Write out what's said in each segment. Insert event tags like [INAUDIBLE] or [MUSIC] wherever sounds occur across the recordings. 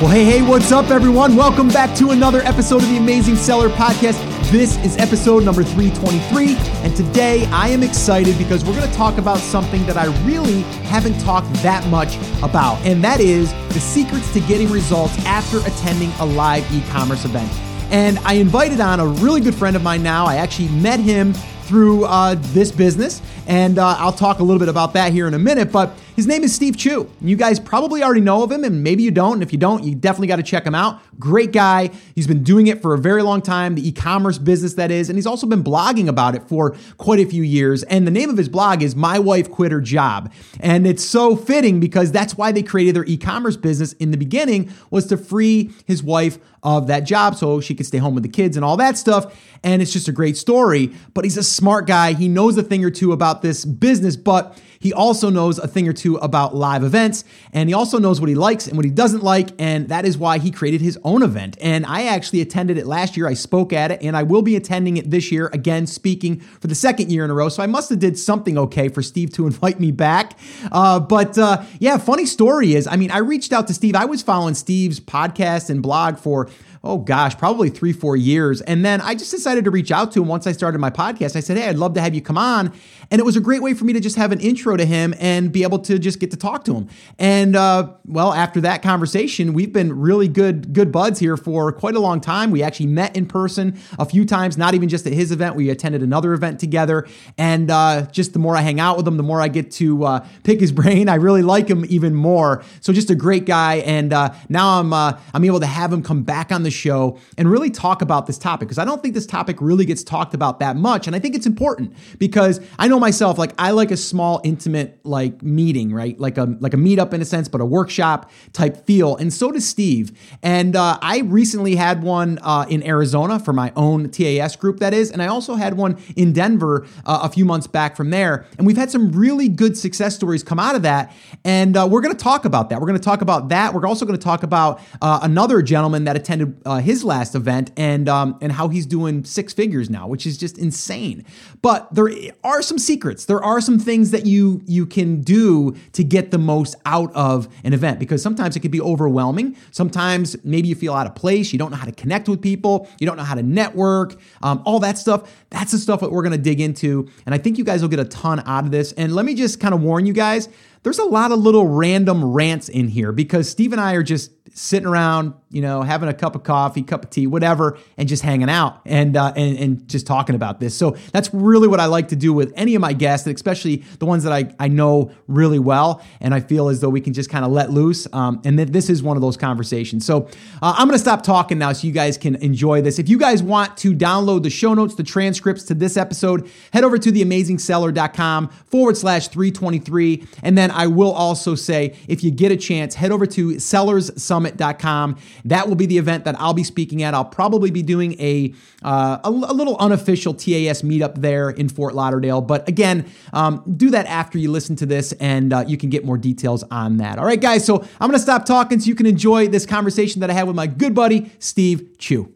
Well, hey, hey, what's up, everyone? Welcome back to another episode of the Amazing Seller Podcast. This is episode number 323, and today I am excited because we're going to talk about something that I really haven't talked that much about, and that is the secrets to getting results after attending a live e commerce event. And I invited on a really good friend of mine now. I actually met him through uh, this business, and uh, I'll talk a little bit about that here in a minute. But his name is Steve Chu. You guys probably already know of him, and maybe you don't. And if you don't, you definitely got to check him out. Great guy. He's been doing it for a very long time, the e commerce business that is. And he's also been blogging about it for quite a few years. And the name of his blog is My Wife Quit Her Job. And it's so fitting because that's why they created their e commerce business in the beginning, was to free his wife of that job so she could stay home with the kids and all that stuff. And it's just a great story. But he's a smart guy. He knows a thing or two about this business, but he also knows a thing or two about live events, and he also knows what he likes and what he doesn't like, and that is why he created his own event. And I actually attended it last year. I spoke at it, and I will be attending it this year again, speaking for the second year in a row. So I must have did something okay for Steve to [LAUGHS] invite me back. Uh, but uh, yeah, funny story is, I mean, I reached out to Steve. I was following Steve's podcast and blog for oh gosh, probably three, four years. And then I just decided to reach out to him once I started my podcast. I said, hey, I'd love to have you come on. And it was a great way for me to just have an intro to him and be able to just get to talk to him. And uh, well, after that conversation, we've been really good, good buds here for quite a long time. We actually met in person a few times, not even just at his event. We attended another event together. And uh, just the more I hang out with him, the more I get to uh, pick his [LAUGHS] brain. I really like him even more. So just a great guy. And uh, now I'm uh, I'm able to have him come back on the show and really talk about this topic because I don't think this topic really gets talked about that much. And I think it's important because I know know myself, like I like a small, intimate like meeting, right? Like a like a meetup in a sense, but a workshop type feel. And so does Steve. And uh, I recently had one uh, in Arizona for my own TAS group, that is, and I also had one in Denver uh, a few months back from there. And we've had some really good success stories come out of that. And uh, we're going to talk about that. We're going to talk about that. We're also going to talk about uh, another gentleman that attended uh, his last event and um, and how he's doing six figures now, which is just insane. But there are some secrets. There are some things that you you can do to get the most out of an event because sometimes it can be overwhelming. Sometimes maybe you feel out of place. You don't know how to connect with people. You don't know how to network. Um, all that stuff. That's the stuff that we're to dig into, and I think you guys will get a ton out of this. And let me just kind of warn you guys. There's a lot of little random rants in here because Steve and I are just sitting around, you know, having a cup of coffee, cup of tea, whatever, and just hanging out and uh, and and just talking about this. So that's really what I like to do with any of my guests, especially the ones that I I know really well, and I feel as though we can just kind of let loose. Um, and that this is one of those conversations. So uh, I'm going to stop talking now, so you guys can enjoy this. If you guys want to download the show notes, the transcripts to this episode, head over to theamazingseller.com forward slash 323, and then I will also say if you get a chance, head over to Sellers Summit summit.com. That will be the event that I'll be speaking at. I'll probably be doing a, uh, a, a, little unofficial TAS meetup there in Fort Lauderdale. But again, um, do that after you listen to this and uh, you can get more details on that. All right, guys. So I'm going to stop talking so you can enjoy this conversation that I had with my good buddy, Steve Chu.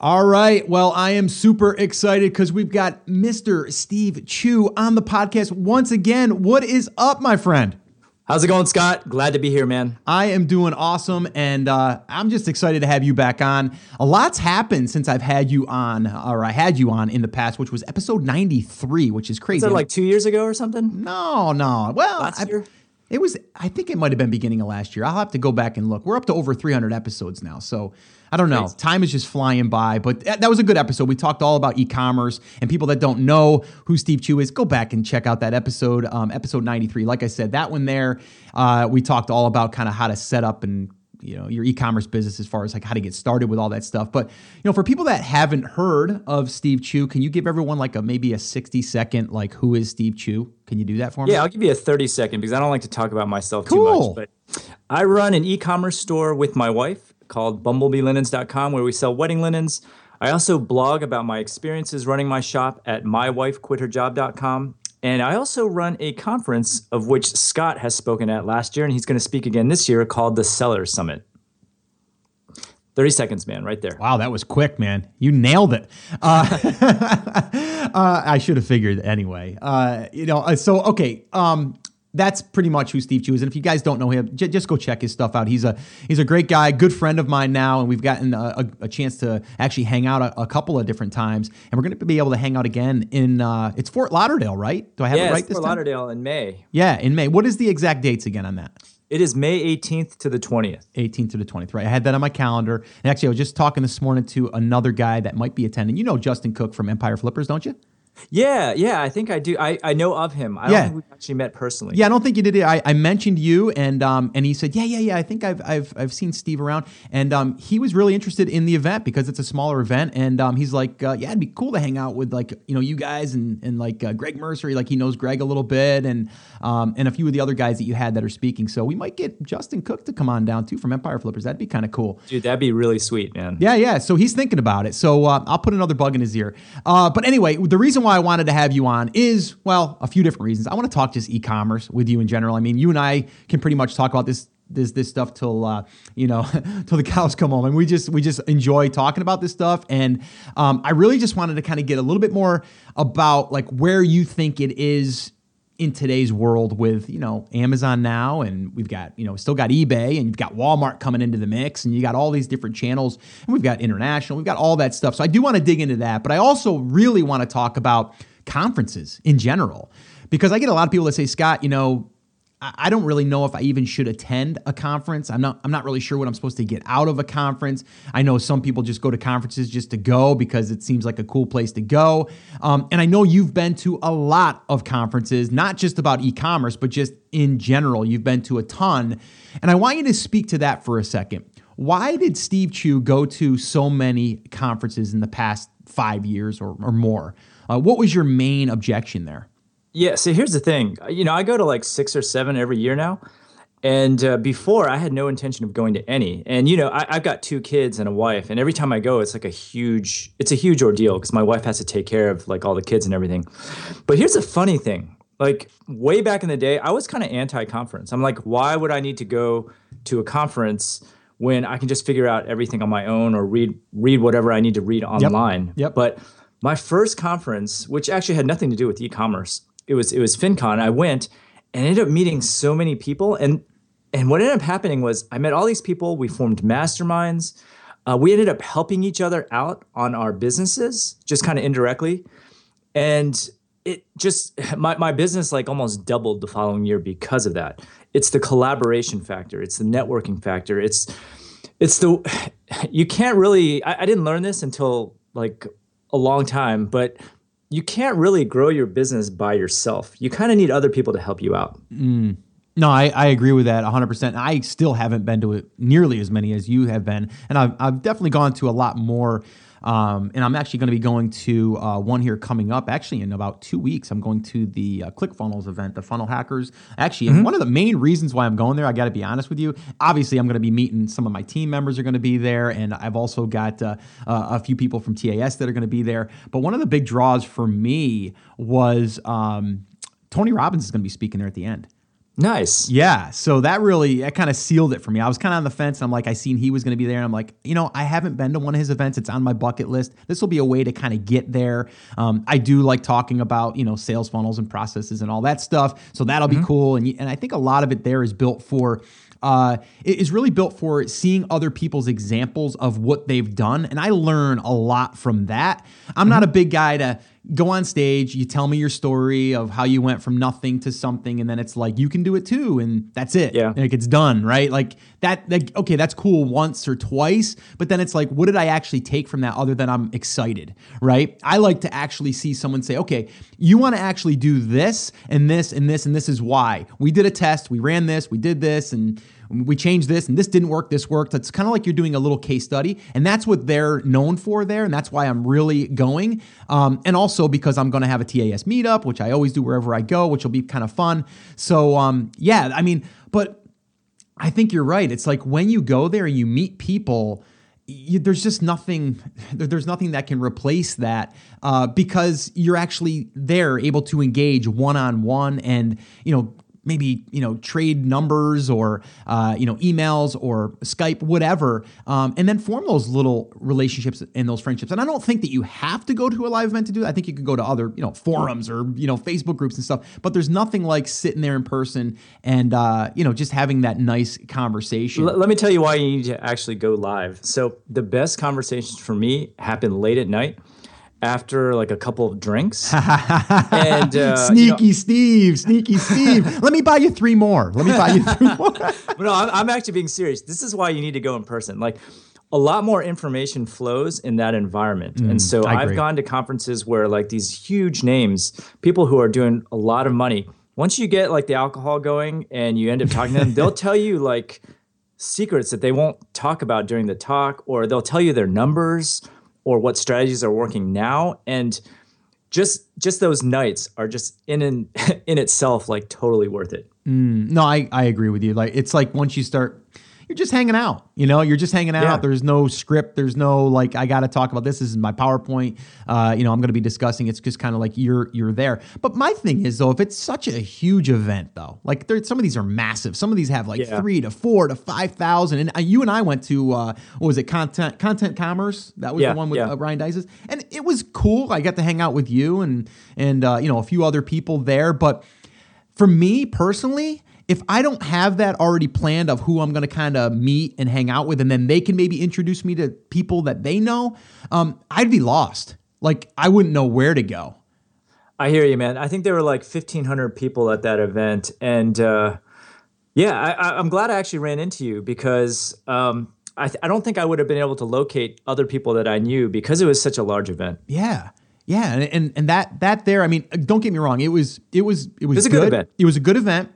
All right. Well, I am super excited because we've got Mr. Steve Chu on the podcast once again. What is up, my friend? How's it going, Scott? Glad to be here, man. I am doing awesome, and uh, I'm just excited to have you back on. A lot's happened since I've had you on, or I had you on in the past, which was episode 93, which is crazy. Was that like two years ago or something? No, no. Well, last I, year. It was. I think it might have been beginning of last year. I'll have to go back and look. We're up to over 300 episodes now, so I don't know. Time is just flying by, but that was a good episode. We talked all about e-commerce and people that don't know who Steve Chu is. Go back and check out that episode, um, episode 93. Like I said, that one there, uh, we talked all about kind of how to set up and you know your e-commerce business as far as like how to get started with all that stuff but you know for people that haven't heard of steve chu can you give everyone like a maybe a 60 second like who is steve chu can you do that for me yeah i'll give you a 30 second because i don't like to talk about myself cool. too much but i run an e-commerce store with my wife called bumblebeelinens.com where we sell wedding linens. I also blog about my experiences running my shop at mywifequitherjob.com. And I also run a conference of which Scott has spoken at last year, and he's going to speak again this year called the Seller Summit. 30 seconds, man, right there. Wow, that was quick, man. You nailed it. Uh, [LAUGHS] uh, I should have figured anyway. Uh, you know, uh, so, okay. Um, that's pretty much who Steve Chu is. And if you guys don't know him, j- just go check his stuff out. He's a he's a great guy, good friend of mine now, and we've gotten a, a, a chance to actually hang out a, a, couple of different times. And we're going to be able to hang out again in uh, it's Fort Lauderdale, right? Do I have yeah, it right? Fort time? Lauderdale in May. Yeah, in May. What is the exact dates again on that? It is May 18th to the 20th. 18th to the 20th, right? I had that on my calendar. And actually, I was just talking this morning to another guy that might be attending. You know Justin Cook from Empire Flippers, don't you? Yeah, yeah, I think I do. I, I know of him. I yeah. don't think we've actually met personally. Yeah, I don't think you did. I, I mentioned you, and um, and he said, yeah, yeah, yeah. I think I've I've I've seen Steve around, and um, he was really interested in the event because it's a smaller event, and um, he's like, uh, yeah, it'd be cool to hang out with like you know you guys and and like uh, Greg Mercer. Like he knows Greg a little bit, and um, and a few of the other guys that you had that are speaking. So we might get Justin Cook to come on down too from Empire Flippers. That'd be kind of cool, dude. That'd be really sweet, man. Yeah, yeah. So he's thinking about it. So uh, I'll put another bug in his ear. Uh, but anyway, the reason why I wanted to have you on is, well, a few different reasons. I want to talk just e-commerce with you in general. I mean, you and I can pretty much talk about this this this stuff till uh, you know [LAUGHS] till the cows come home and we just we just enjoy talking about this stuff and um, i really just wanted to kind of get a little bit more about like where you think it is in today's world with you know Amazon now and we've got you know still got eBay and you've got Walmart coming into the mix and you got all these different channels and we've got international we've got all that stuff. So I do want to dig into that but I also really want to talk about conferences in general. Because I get a lot of people that say Scott you know I don't really know if I even should attend a conference. I'm not I'm not really sure what I'm supposed to get out of a conference. I know some people just go to conferences just to go because it seems like a cool place to go. Um, and I know you've been to a lot of conferences, not just about e-commerce, but just in general. You've been to a ton. And I want you to speak to that for a second. Why did Steve Chu go to so many conferences in the past five years or, or more? Uh, what was your main objection there? Yeah. So here's the thing. You know, I go to like six or seven every year now. And uh, before, I had no intention of going to any. And you know, I, have got two kids and a wife, and every time I go, it's like a huge, it's a huge ordeal because my wife has to take care of like all the kids and everything. But here's the funny thing: like way back in the day, I was kind of anti-conference. I'm like, why would I need to go to a conference when I can just figure out everything on my own or read read whatever I need to read online? Yep. yep. But my first conference, which actually had nothing to do with e-commerce, it was it was FinCon. I went and ended up meeting so many people, and and what ended up happening was I met all these people. We formed masterminds. Uh, we ended up helping each other out on our businesses, just kind of indirectly, and it just my, my business like almost doubled the following year because of that. It's the collaboration factor. It's the networking factor. It's it's the [SIGHS] you can't really. I, I didn't learn this until like a long time, but you can't really grow your business by yourself. You kind of need other people to help you out. Mm. No, I, I agree with that 100%. I still haven't been to it nearly as many as you have been. And I've, I've definitely gone to a lot more um, and I'm actually going to be going to uh, one here coming up. Actually, in about two weeks, I'm going to the uh, ClickFunnels event, the Funnel Hackers. Actually, mm-hmm. one of the main reasons why I'm going there, I got to be honest with you. Obviously, I'm going to be meeting some of my team members are going to be there, and I've also got uh, a few people from TAS that are going to be there. But one of the big draws for me was um, Tony Robbins is going to be speaking there at the end. Nice. Yeah. So that really that kind of sealed it for me. I was kind of on the fence. I'm like, I seen he was going to be there, and I'm like, you know, I haven't been to one of his events. It's on my bucket list. This will be a way to kind of get there. Um, I do like talking about you know sales funnels and processes and all that stuff. So that'll mm-hmm. be cool. And and I think a lot of it there is built for uh, is really built for seeing other people's examples of what they've done. And I learn a lot from that. I'm mm-hmm. not a big guy to go on stage, you tell me your story of how you went from nothing to something, and then it's like you can do it too, and that's it. Yeah, like it's done, right? Like that. Like okay, that's cool once or twice, but then it's like, what did I actually take from that other than I'm excited, right? I like to actually see someone say, okay, you want to actually do this and this and this and this is why we did a test, we ran this, we did this, and we changed this and this didn't work, this worked. It's kind of like you're doing a little case study. And that's what they're known for there. And that's why I'm really going. Um, and also because I'm going to have a TAS meetup, which I always do wherever I go, which will be kind of fun. So, um, yeah, I mean, but I think you're right. It's like when you go there and you meet people, you, there's just nothing there's nothing that can replace that uh, because you're actually there able to engage one-on-one and you know maybe you know trade numbers or uh, you know emails or Skype, whatever, um, and then form those little relationships and those friendships. And I don't think that you have to go to a live event to do that. I think you could go to other you know forums or you know Facebook groups and stuff. But there's nothing like sitting there in person and uh, you know just having that nice conversation. L- let me tell you why you need to actually go live. So the best conversations for me happen late at night after like a couple of drinks. [LAUGHS] and uh, sneaky you know, Steve, sneaky Steve. Let me buy you three more. Let me buy you three more. [LAUGHS] no, I'm, I'm actually being serious. This is why you need to go in person. Like a lot more information flows in that environment. Mm, and so I've gone to conferences where like these huge names, people who are doing a lot of money, once you get like the alcohol going and you end up talking to them, they'll [LAUGHS] tell you like secrets that they won't talk about during the talk, or they'll tell you their numbers or what strategies are working now. And just just those nights are just in in, [LAUGHS] in itself like totally worth it. Mm, no I, I agree with you. Like it's like once you start you're just hanging out. You know, you're just hanging out. Yeah. There's no script. There's no like I got to talk about this. This is my PowerPoint. Uh, you know, I'm going to be discussing. It's just kind of like you're you're there. But my thing is though, if it's such a huge event though, like some of these are massive. Some of these have like yeah. three to four to five thousand. And uh, you and I went to uh, what was it? Content Content Commerce. That was yeah, the one with uh, Ryan Deiss, and it was cool. I got to hang out with you and and uh, you know a few other people there. But for me personally if I don't have that already planned of who I'm going to kind of meet and hang out with, and then they can maybe introduce me to people that they know, um, I'd be lost. Like I wouldn't know where to go. I hear you, man. I think there were like 1,500 people at that event, and uh, yeah, I, am glad I actually ran into you because um, I, th- I don't think I would have been able to locate other people that I knew because it was such a large event. Yeah. Yeah, and, and and that that there, I mean, don't get me wrong, it was it was it was, it was a good event. It was a good event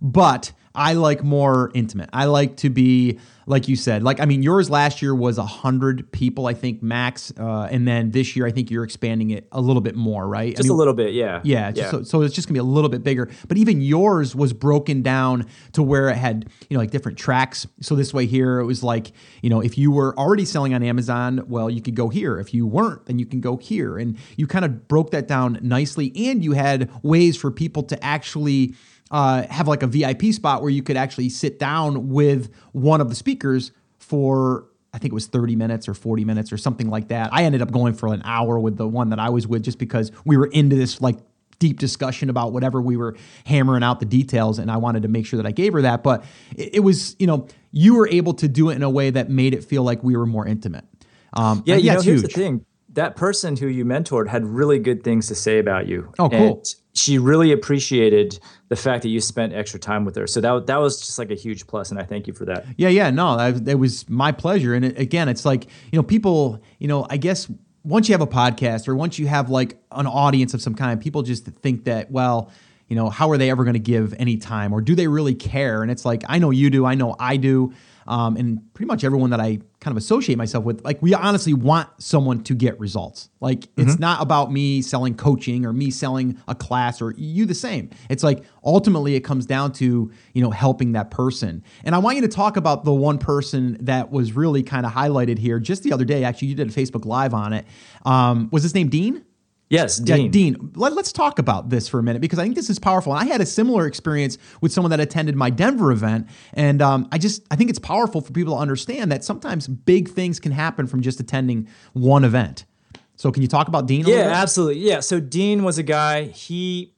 but I like more intimate. I like to be like you said. Like I mean, yours last year was a hundred people, I think max, uh, and then this year I think you're expanding it a little bit more, right? Just I mean, a little bit, yeah. Yeah. yeah. So, so, it's just gonna be a little bit bigger. But even yours was broken down to where it had you know like different tracks. So this way here it was like you know if you were already selling on Amazon, well you could go here. If you weren't, then you can go here, and you kind of broke that down nicely. And you had ways for people to actually uh, have like a VIP spot where you could actually sit down with one of the speakers for I think it was 30 minutes or 40 minutes or something like that. I ended up going for an hour with the one that I was with just because we were into this like deep discussion about whatever we were hammering out the details and I wanted to make sure that I gave her that but it, it was you know you were able to do it in a way that made it feel like we were more intimate um, yeah you know here's huge. the thing that person who you mentored had really good things to say about you oh cool and she really appreciated the fact that you spent extra time with her. So that that was just like a huge plus, and I thank you for that. Yeah, yeah, no, that, it was my pleasure. And it, again, it's like you know, people, you know, I guess once you have a podcast or once you have like an audience of some kind, people just think that well. You know, how are they ever going to give any time or do they really care? And it's like, I know you do, I know I do um, and pretty much everyone that I kind of associate myself with, like we honestly want someone to get results. Like mm-hmm. it's not about me selling coaching or me selling a class or you the same. It's like ultimately it comes down to you know helping that person. And I want you to talk about the one person that was really kind of highlighted here just the other day. Actually, you did a Facebook Live on it. Um, was his name Dean? Yes, Dean. Yeah, Dean. Let, us talk about this for a minute because I think this is powerful. And I had a similar experience with someone that attended my Denver event, and um, I just I think it's powerful for people to understand that sometimes big things can happen from just attending one event. So, can you talk about Dean? yeah, absolutely. Yeah. So Dean was a guy. He,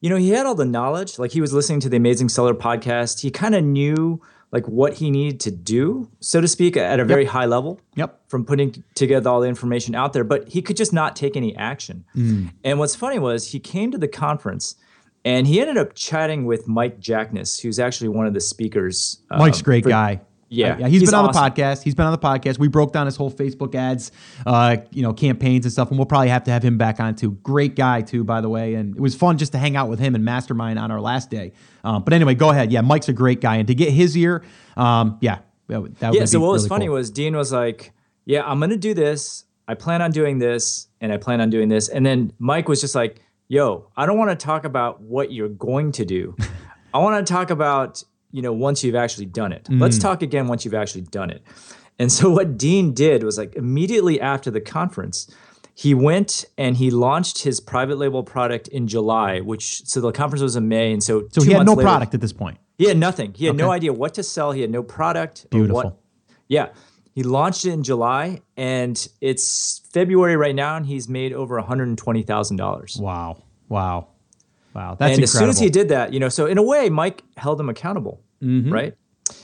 you know, he had all the knowledge. Like he was listening to the Amazing Seller podcast. He kind of knew like what he needed to do, so to speak, at a very yep. high level. Yep. From putting together all the information out there, but he could just not take any action. Mm. And what's funny was he came to the conference and he ended up chatting with Mike Jackness, who's actually one of the speakers. Mike's a great for, guy. Yeah, yeah he's, he's been on awesome. the podcast. He's been on the podcast. We broke down his whole Facebook ads, uh, you know, campaigns and stuff, and we'll probably have to have him back on too. Great guy too, by the way, and it was fun just to hang out with him and mastermind on our last day. Um, but anyway, go ahead. Yeah, Mike's a great guy, and to get his ear, um, yeah, that, that yeah. So what was funny cool. was Dean was like, "Yeah, I'm gonna do this. I plan on doing this, and I plan on doing this." And then Mike was just like, "Yo, I don't want to talk about what you're going to do. [LAUGHS] I want to talk about you know, once you've actually done it. Mm. Let's talk again once you've actually done it. And so what Dean did was like immediately after the conference, he went and he launched his private label product in July, which so the conference was in May, and so so he had no later, product at this point. He had nothing. He had okay. no idea what to sell. He had no product. Beautiful. Yeah, he launched it in July, and it's February right now, and he's made over one hundred and twenty thousand dollars. Wow! Wow! Wow! That's and incredible. as soon as he did that, you know, so in a way, Mike held him accountable, mm-hmm. right?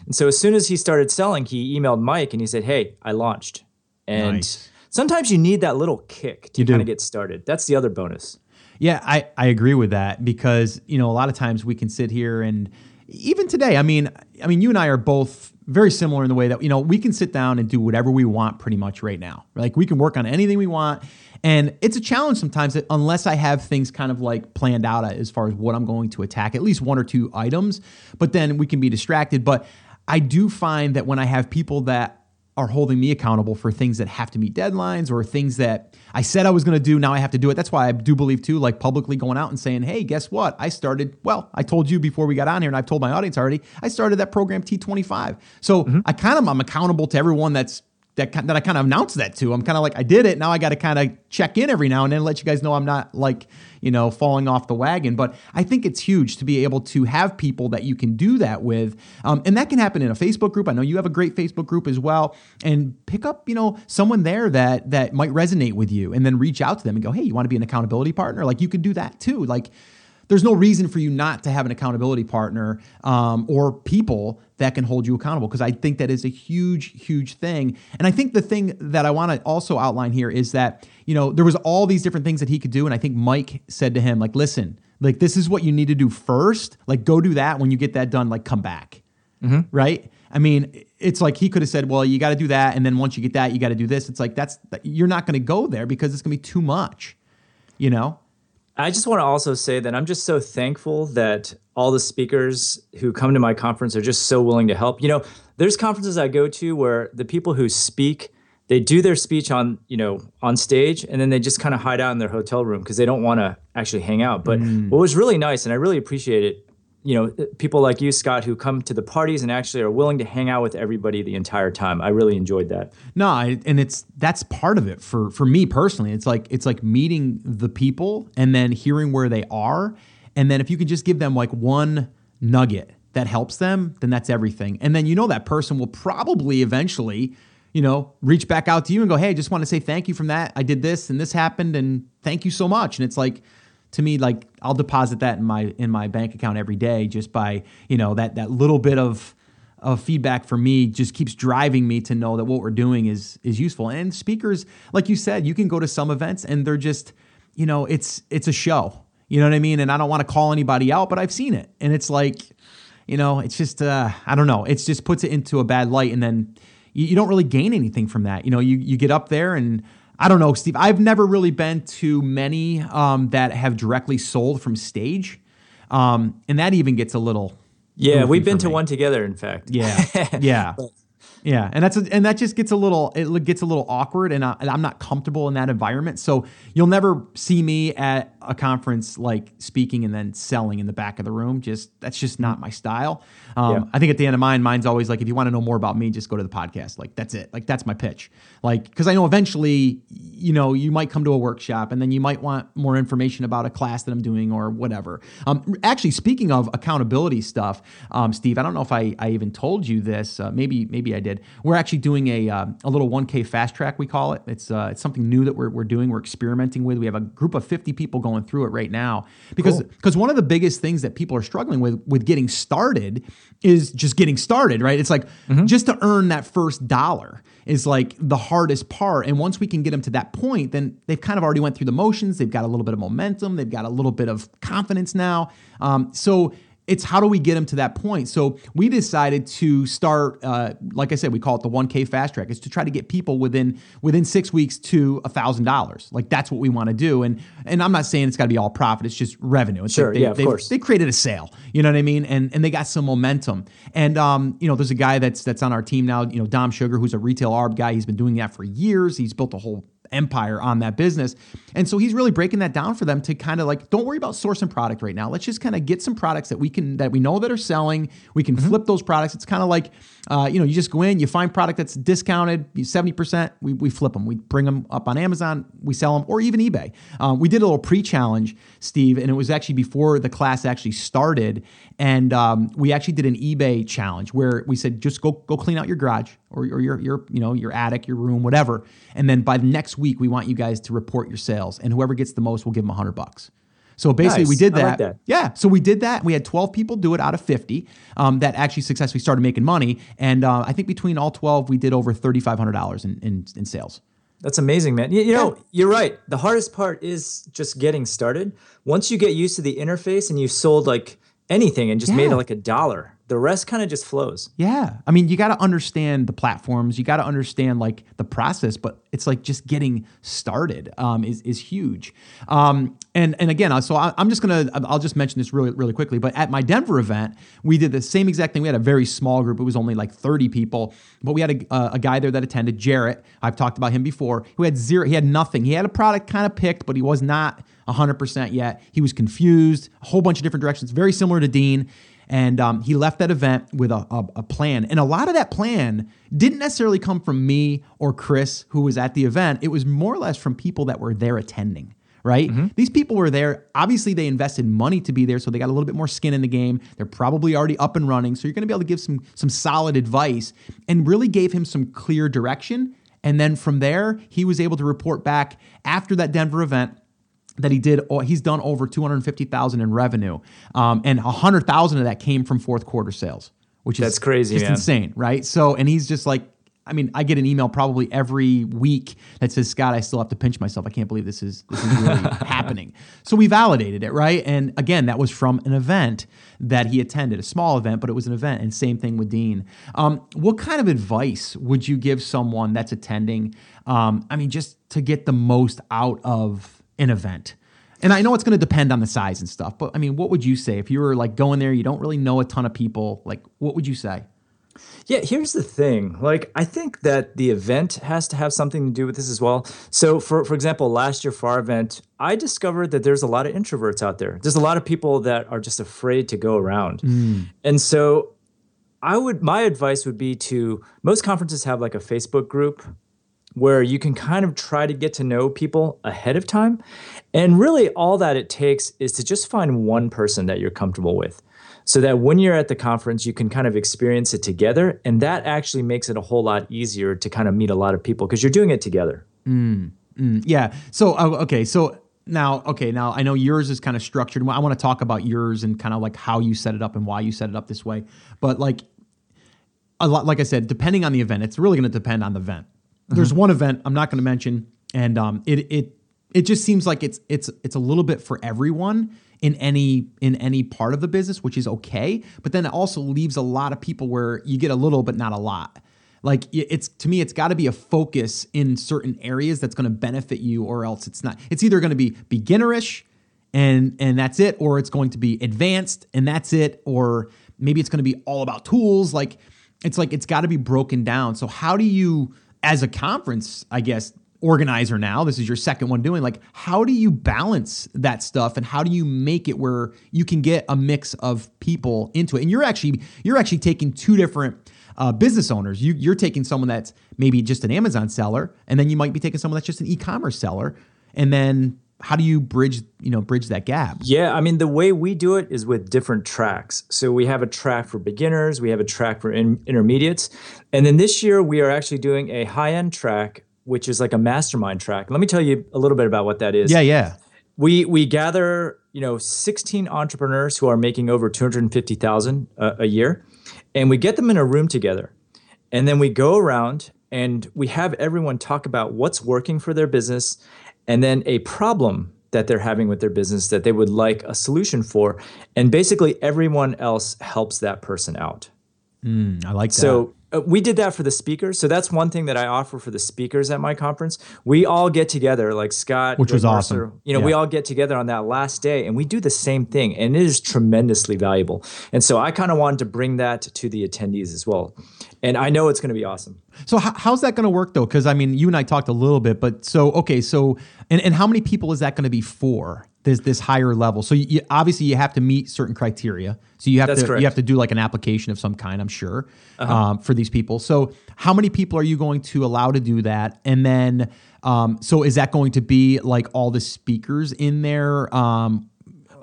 And so as soon as he started selling, he emailed Mike and he said, "Hey, I launched." And nice sometimes you need that little kick to kind of get started. That's the other bonus. Yeah, I, I agree with that because, you know, a lot of times we can sit here and even today, I mean, I mean, you and I are both very similar in the way that, you know, we can sit down and do whatever we want pretty much right now. Like we can work on anything we want. And it's a challenge sometimes that unless I have things kind of like planned out as far as what I'm going to attack, at least one or two items, but then we can be distracted. But I do find that when I have people that are holding me accountable for things that have to meet deadlines or things that I said I was going to do. Now I have to do it. That's why I do believe too, like publicly going out and saying, "Hey, guess what? I started. Well, I told you before we got on here, and I've told my audience already. I started that program T25. So mm-hmm. I kind of I'm accountable to everyone that's that that I kind of announced that to. I'm kind of like I did it. Now I got to kind of check in every now and then, let you guys know I'm not like you know, falling off the wagon. But I think it's huge to be able to have people that you can do that with. Um, and that can happen in a Facebook group. I know you have a great Facebook group as well. And pick up, you know, someone there that that might resonate with you and then reach out to them and go, hey, you want to be an accountability partner? Like you could do that too. Like there's no reason for you not to have an accountability partner um, or people that can hold you accountable because I think that is a huge, huge thing. And I think the thing that I want to also outline here is that you know there was all these different things that he could do, and I think Mike said to him like, "Listen, like this is what you need to do first. Like go do that. When you get that done, like come back." Mm-hmm. Right? I mean, it's like he could have said, "Well, you got to do that, and then once you get that, you got to do this." It's like that's you're not going to go there because it's going to be too much. You know. I just want to also say that I'm just so thankful that all the speakers who come to my conference are just so willing to help. You know, there's conferences I go to where the people who speak, they do their speech on, you know, on stage and then they just kind of hide out in their hotel room because they don't want to actually hang out. But mm. what was really nice and I really appreciate it you know uh, people like you scott who come to the parties and actually are willing to hang out with everybody the entire time. I really enjoyed that. No I, and it's that's part of it for for me personally. It's like it's like meeting the people and then hearing where they are. And then if you can just give them like one nugget that helps them then that's everything. And then you know that person will probably eventually you know reach back out to you and go hey i just want to say thank you from that. I did this and this happened and thank you so much. And it's like to me like I'll deposit that in my in my bank account every day just by you know that that little bit of of feedback for me just keeps driving me to know that what we're doing is is useful. And speakers like you said you can go to some events and they're just you know it's it's a show. You know what I mean? And I don't want to call anybody out but I've seen it. And it's like you know it's just uh, I don't know. It's just puts it into a bad light and then you, you don't really gain anything from that. You know you you get up there and I don't know, Steve. I've never really been to many um, that have directly sold from stage, um, and that even gets a little. Yeah, we've been to one together. In fact. Yeah, [LAUGHS] yeah. but, yeah, and that's a, and that just gets a little it gets a little awkward, and, I, am not comfortable in that environment. So you'll never see me at a conference like speaking and then selling in the back of the room. Just that's just not my style. Um, yeah. I think at the end of mine, mine's always like, if you want to know more about me, just go to the podcast. Like that's it. Like that's my pitch. Like because I know eventually, you know, you might come to a workshop and then you might want more information about a class that I'm doing or whatever. Um, actually, speaking of accountability stuff, um, Steve, I don't know if I, I even told you this. Uh, maybe maybe I did did. We're actually doing a, uh, a little 1K fast track, we call it. It's, uh, it's something new that we're, we're doing, we're experimenting with. We have a group of 50 people going through it right now. Because because cool. one of the biggest things that people are struggling with with getting started is just getting started, right? It's like mm-hmm. just to earn that first dollar is like the hardest part. And once we can get them to that point, then they've kind of already went through the motions. They've got a little bit of momentum. They've got a little bit of confidence now. Um, so it's how do we get them to that point? So we decided to start, uh, like I said, we call it the 1K fast track. Is to try to get people within within six weeks to a thousand dollars. Like that's what we want to do. And and I'm not saying it's got to be all profit. It's just revenue. It's sure, like they, yeah, of course. They created a sale. You know what I mean? And and they got some momentum. And um, you know, there's a guy that's that's on our team now. You know, Dom Sugar, who's a retail arb guy. He's been doing that for years. He's built a whole empire on that business. And so he's really breaking that down for them to kind of like, don't worry about sourcing product right now. Let's just kind of get some products that we can, that we know that are selling. We can mm-hmm. flip those products. It's kind of like, uh, you know, you just go in, you find product that's discounted, 70%, we, we flip them. We bring them up on Amazon, we sell them, or even eBay. Um, we did a little pre challenge, Steve, and it was actually before the class actually started. And um, we actually did an eBay challenge where we said, just go, go clean out your garage or, or your, your, you know, your attic, your room, whatever. And then by the next week, we want you guys to report your sales. And whoever gets the most, we'll give them a hundred bucks. So basically, nice. we did that. Like that. Yeah. So we did that. We had 12 people do it out of 50 um, that actually successfully started making money. And uh, I think between all 12, we did over $3,500 in, in, in sales. That's amazing, man. You, you know, you're right. The hardest part is just getting started. Once you get used to the interface and you sold like anything and just yeah. made like a dollar, the rest kind of just flows. Yeah. I mean, you got to understand the platforms, you got to understand like the process, but it's like just getting started um, is, is huge. Um, and, and again, so I, am just going to, I'll just mention this really, really quickly, but at my Denver event, we did the same exact thing. We had a very small group. It was only like 30 people, but we had a, a guy there that attended, Jarrett. I've talked about him before, who had zero, he had nothing. He had a product kind of picked, but he was not 100% yet. He was confused, a whole bunch of different directions, very similar to Dean. And um, he left that event with a, a, a, plan. And a lot of that plan didn't necessarily come from me or Chris, who was at the event. It was more or less from people that were there attending. Right? Mm-hmm. These people were there. Obviously, they invested money to be there, so they got a little bit more skin in the game. They're probably already up and running. So you're going to be able to give some some solid advice and really gave him some clear direction. And then from there, he was able to report back after that Denver event that he did he's done over 250,000 in revenue um, and 100,000 of that came from fourth quarter sales which is that's crazy just man. insane right so and he's just like I mean, I get an email probably every week that says, "Scott, I still have to pinch myself. I can't believe this is this is really [LAUGHS] happening." So we validated it, right? And again, that was from an event that he attended, a small event, but it was an event. And same thing with Dean. Um, what kind of advice would you give someone that's attending? Um, I mean, just to get the most out of an event? And I know it's going to depend on the size and stuff, but I mean, what would you say if you were like going there, you don't really know a ton of people, like what would you say? Yeah, here's the thing. Like, I think that the event has to have something to do with this as well. So, for for example, last year for our event, I discovered that there's a lot of introverts out there. There's a lot of people that are just afraid to go around, mm. and so I would my advice would be to most conferences have like a Facebook group where you can kind of try to get to know people ahead of time. And really, all that it takes is to just find one person that you're comfortable with so that when you're at the conference, you can kind of experience it together. And that actually makes it a whole lot easier to kind of meet a lot of people because you're doing it together. Mm, mm, yeah. So, uh, okay. So, now, okay, now I know yours is kind of structured. I want to talk about yours and kind of like how you set it up and why you set it up this way. But like a lot, like I said, depending on the event, it's really going to depend on the event. There's mm-hmm. one event I'm not going to mention, and um, it it it just seems like it's it's it's a little bit for everyone in any in any part of the business, which is okay. But then it also leaves a lot of people where you get a little but not a lot. Like it's to me, it's got to be a focus in certain areas that's going to benefit you, or else it's not. It's either going to be beginnerish, and and that's it, or it's going to be advanced, and that's it, or maybe it's going to be all about tools. Like it's like it's got to be broken down. So how do you as a conference, I guess, organizer now, this is your second one doing, like, how do you balance that stuff and how do you make it where you can get a mix of people into it? And you're actually, you're actually taking two different uh, business owners. You, you're taking someone that's maybe just an Amazon seller, and then you might be taking someone that's just an e-commerce seller. And then how do you bridge you know bridge that gap? Yeah i mean the way we do it is with different tracks. So we have a track for beginners we have a track for in- intermediates. And then this year we are actually doing a high-end track which is like a mastermind track. Let me tell you a little bit about what that is. Yeah yeah. We we gather you know 16 entrepreneurs who are making over 250000 a, a year and we get them in a room together. And then we go around and we have everyone talk about what's working for their business and then a problem that they're having with their business that they would like a solution for. And basically, everyone else helps that person out. Mm, I like that. So, Uh, we did that for the speakers. So that's one thing that I offer for the speakers at my conference. We all get together, like Scott, which was Mercer, awesome. You know, yeah. we all get together on that last day and we do the same thing, and it is tremendously valuable. And so I kind of wanted to bring that to the attendees as well. And I know it's going to be awesome. So how, how's that going to work though? Because I mean, you and I talked a little bit, but so okay, so and and how many people is that going to be for? This this higher level. So you, obviously you have to meet certain criteria. So you have That's to correct. you have to do like an application of some kind. I'm sure uh-huh. um, for these people. So how many people are you going to allow to do that? And then um, so is that going to be like all the speakers in there? Um,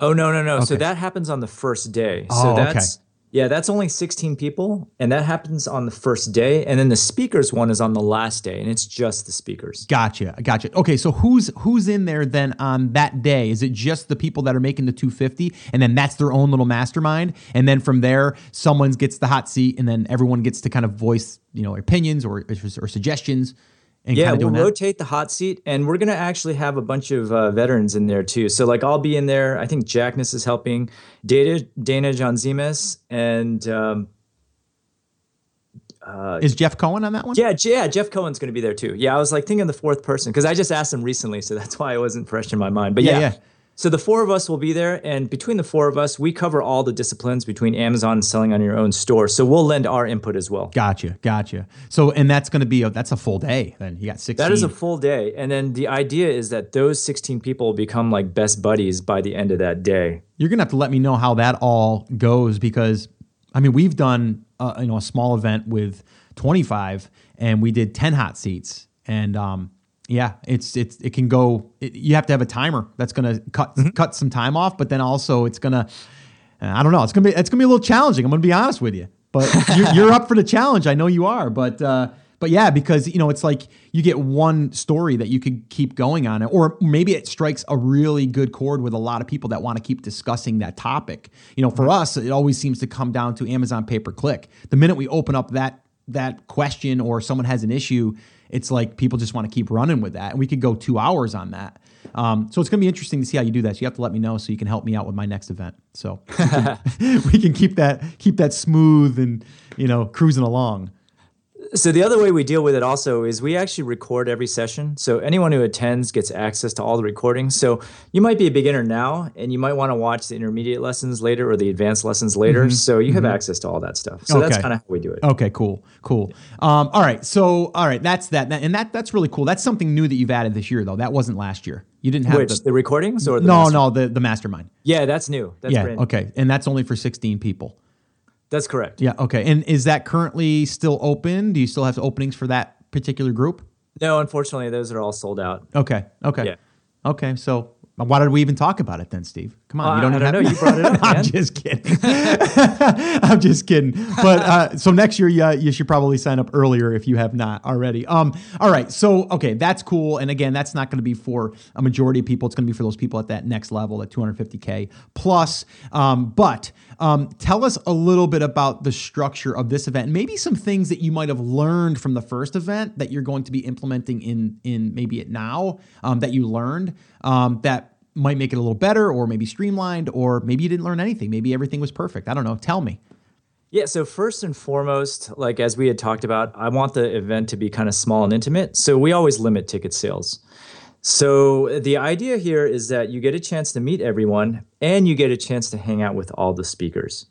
oh no no no. Okay. So that happens on the first day. So oh, that's okay. Yeah, that's only 16 people, and that happens on the first day. And then the speakers one is on the last day, and it's just the speakers. Gotcha, gotcha. Okay, so who's who's in there then on that day? Is it just the people that are making the 250, and then that's their own little mastermind? And then from there, someone gets the hot seat, and then everyone gets to kind of voice, you know, opinions or or suggestions yeah, we'll rotate the hot seat, and we're gonna actually have a bunch of uh, veterans in there too. So like I'll be in there. I think Jackness is helping, Dana Dana John Zemas, and um, uh, is Jeff Cohen on that one? Yeah, yeah, Jeff Cohen's going to be there too. Yeah, I was like thinking the fourth person because I just asked him recently, so that's why it wasn't fresh in my mind. But yeah, yeah, yeah. So the four of us will be there, and between the four of us, we cover all the disciplines between Amazon and selling on your own store. So we'll lend our input as well. Gotcha, gotcha. So and that's going to be a, that's a full day. Then you got sixteen. That is a full day, and then the idea is that those sixteen people become like best buddies by the end of that day. You're gonna have to let me know how that all goes because I mean we've done uh, you know a small event with 25, and we did 10 hot seats, and um, yeah, it's it's it can go. It, you have to have a timer that's going to cut mm-hmm. cut some time off, but then also it's going to. I don't know. It's gonna be it's gonna be a little challenging. I'm gonna be honest with you, but [LAUGHS] you're, you're, up for the challenge. I know you are, but uh, but yeah, because you know it's like you get one story that you could keep going on it, or maybe it strikes a really good chord with a lot of people that want to keep discussing that topic. You know, for us, it always seems to come down to Amazon pay per click. The minute we open up that that question or someone has an issue, it's like people just want to keep running with that. And we could go two hours on that. Um, so it's going to be interesting to see how you do that. So you have to let me know so you can help me out with my next event. So [LAUGHS] we can keep that keep that smooth and you know cruising along. So the other way we deal with it also is we actually record every session. So anyone who attends gets access to all the recordings. So you might be a beginner now and you might want to watch the intermediate lessons later or the advanced lessons later. Mm-hmm. So you have mm-hmm. access to all that stuff. So okay. that's kind of how we do it. Okay, cool. Cool. Um, all right. So all right, that's that. And that that's really cool. That's something new that you've added this year though. That wasn't last year. You didn't have Which, the, the recordings or the No, no, the the mastermind. Yeah, that's new. That's yeah, okay. And that's only for 16 people. That's correct. Yeah. Okay. And is that currently still open? Do you still have openings for that particular group? No, unfortunately, those are all sold out. Okay. Okay. Yeah. Okay. So why did we even talk about it then, Steve? Come on, uh, you don't, I don't know. You brought it up. [LAUGHS] I'm just kidding. [LAUGHS] I'm just kidding. But uh, so next year, yeah, you should probably sign up earlier if you have not already. Um, all right. So okay, that's cool. And again, that's not going to be for a majority of people. It's going to be for those people at that next level, at 250k plus. Um, but um, tell us a little bit about the structure of this event, maybe some things that you might have learned from the first event that you're going to be implementing in in maybe it now um, that you learned um, that might make it a little better, or maybe streamlined, or maybe you didn't learn anything. Maybe everything was perfect. I don't know. Tell me. Yeah, so first and foremost, like as we had talked about, I want the event to be kind of small and intimate. So we always limit ticket sales. So the idea here is that you get a chance to meet everyone and you get a chance to hang out with all the speakers.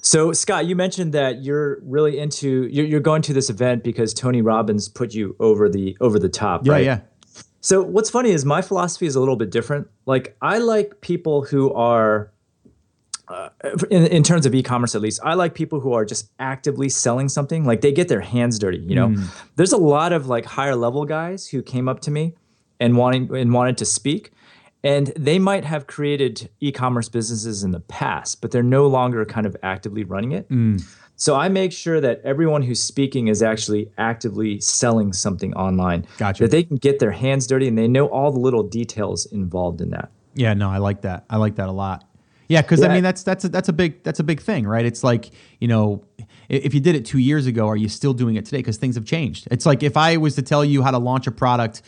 So Scott, you mentioned that you're really into you're, you're going to this event because Tony Robbins put you over the over the top, yeah, right? Yeah. So what's funny is my philosophy is a little bit different. Like I like people who are uh, in, in, terms of e-commerce at least i like people who are just actively selling something like they get their hands dirty you know mm. there's a lot of like higher level guys who came up to me and wanting and wanted to speak. And they might have created e-commerce businesses in the past but they're no longer kind of actively running it. Mm. so i make sure that everyone who's speaking is actually actively selling something online. Gotcha. that they can get their hands dirty and they know all the little details involved in that. Yeah no i like that. I like that a lot. Yeah because yeah. i mean that's that's a, that's a big that's a big thing right? It's like you know if you did it two years ago are you still doing it today? Because things have changed. It's like if i was to tell you how to launch a product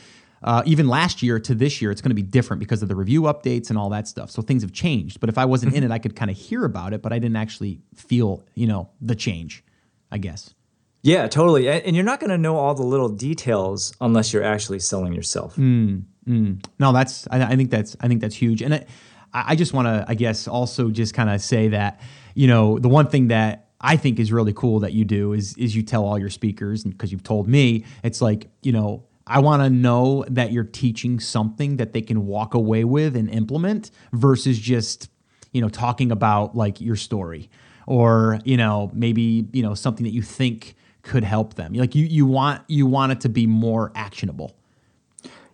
uh, even last year to this year, it's going to be different because of the review updates and all that stuff. So things have changed. But if I wasn't in mm-hmm. it, I could kind of hear about it, but I didn't actually feel, you know, the change, I guess. Yeah, totally. And you're not going to know all the little details unless you're actually selling yourself. Mm, mm. No, that's. I, I, think that's. I think that's huge. And I, I just want to, I guess, also just kind of say that you know the one thing that I think is really cool that you do is is you tell all your speakers because you've told me it's like you know I want to know that you're teaching something that they can walk away with and implement versus just you know talking about like your story or you know maybe you know something that you think could help them. Like you you want you want it to be more actionable.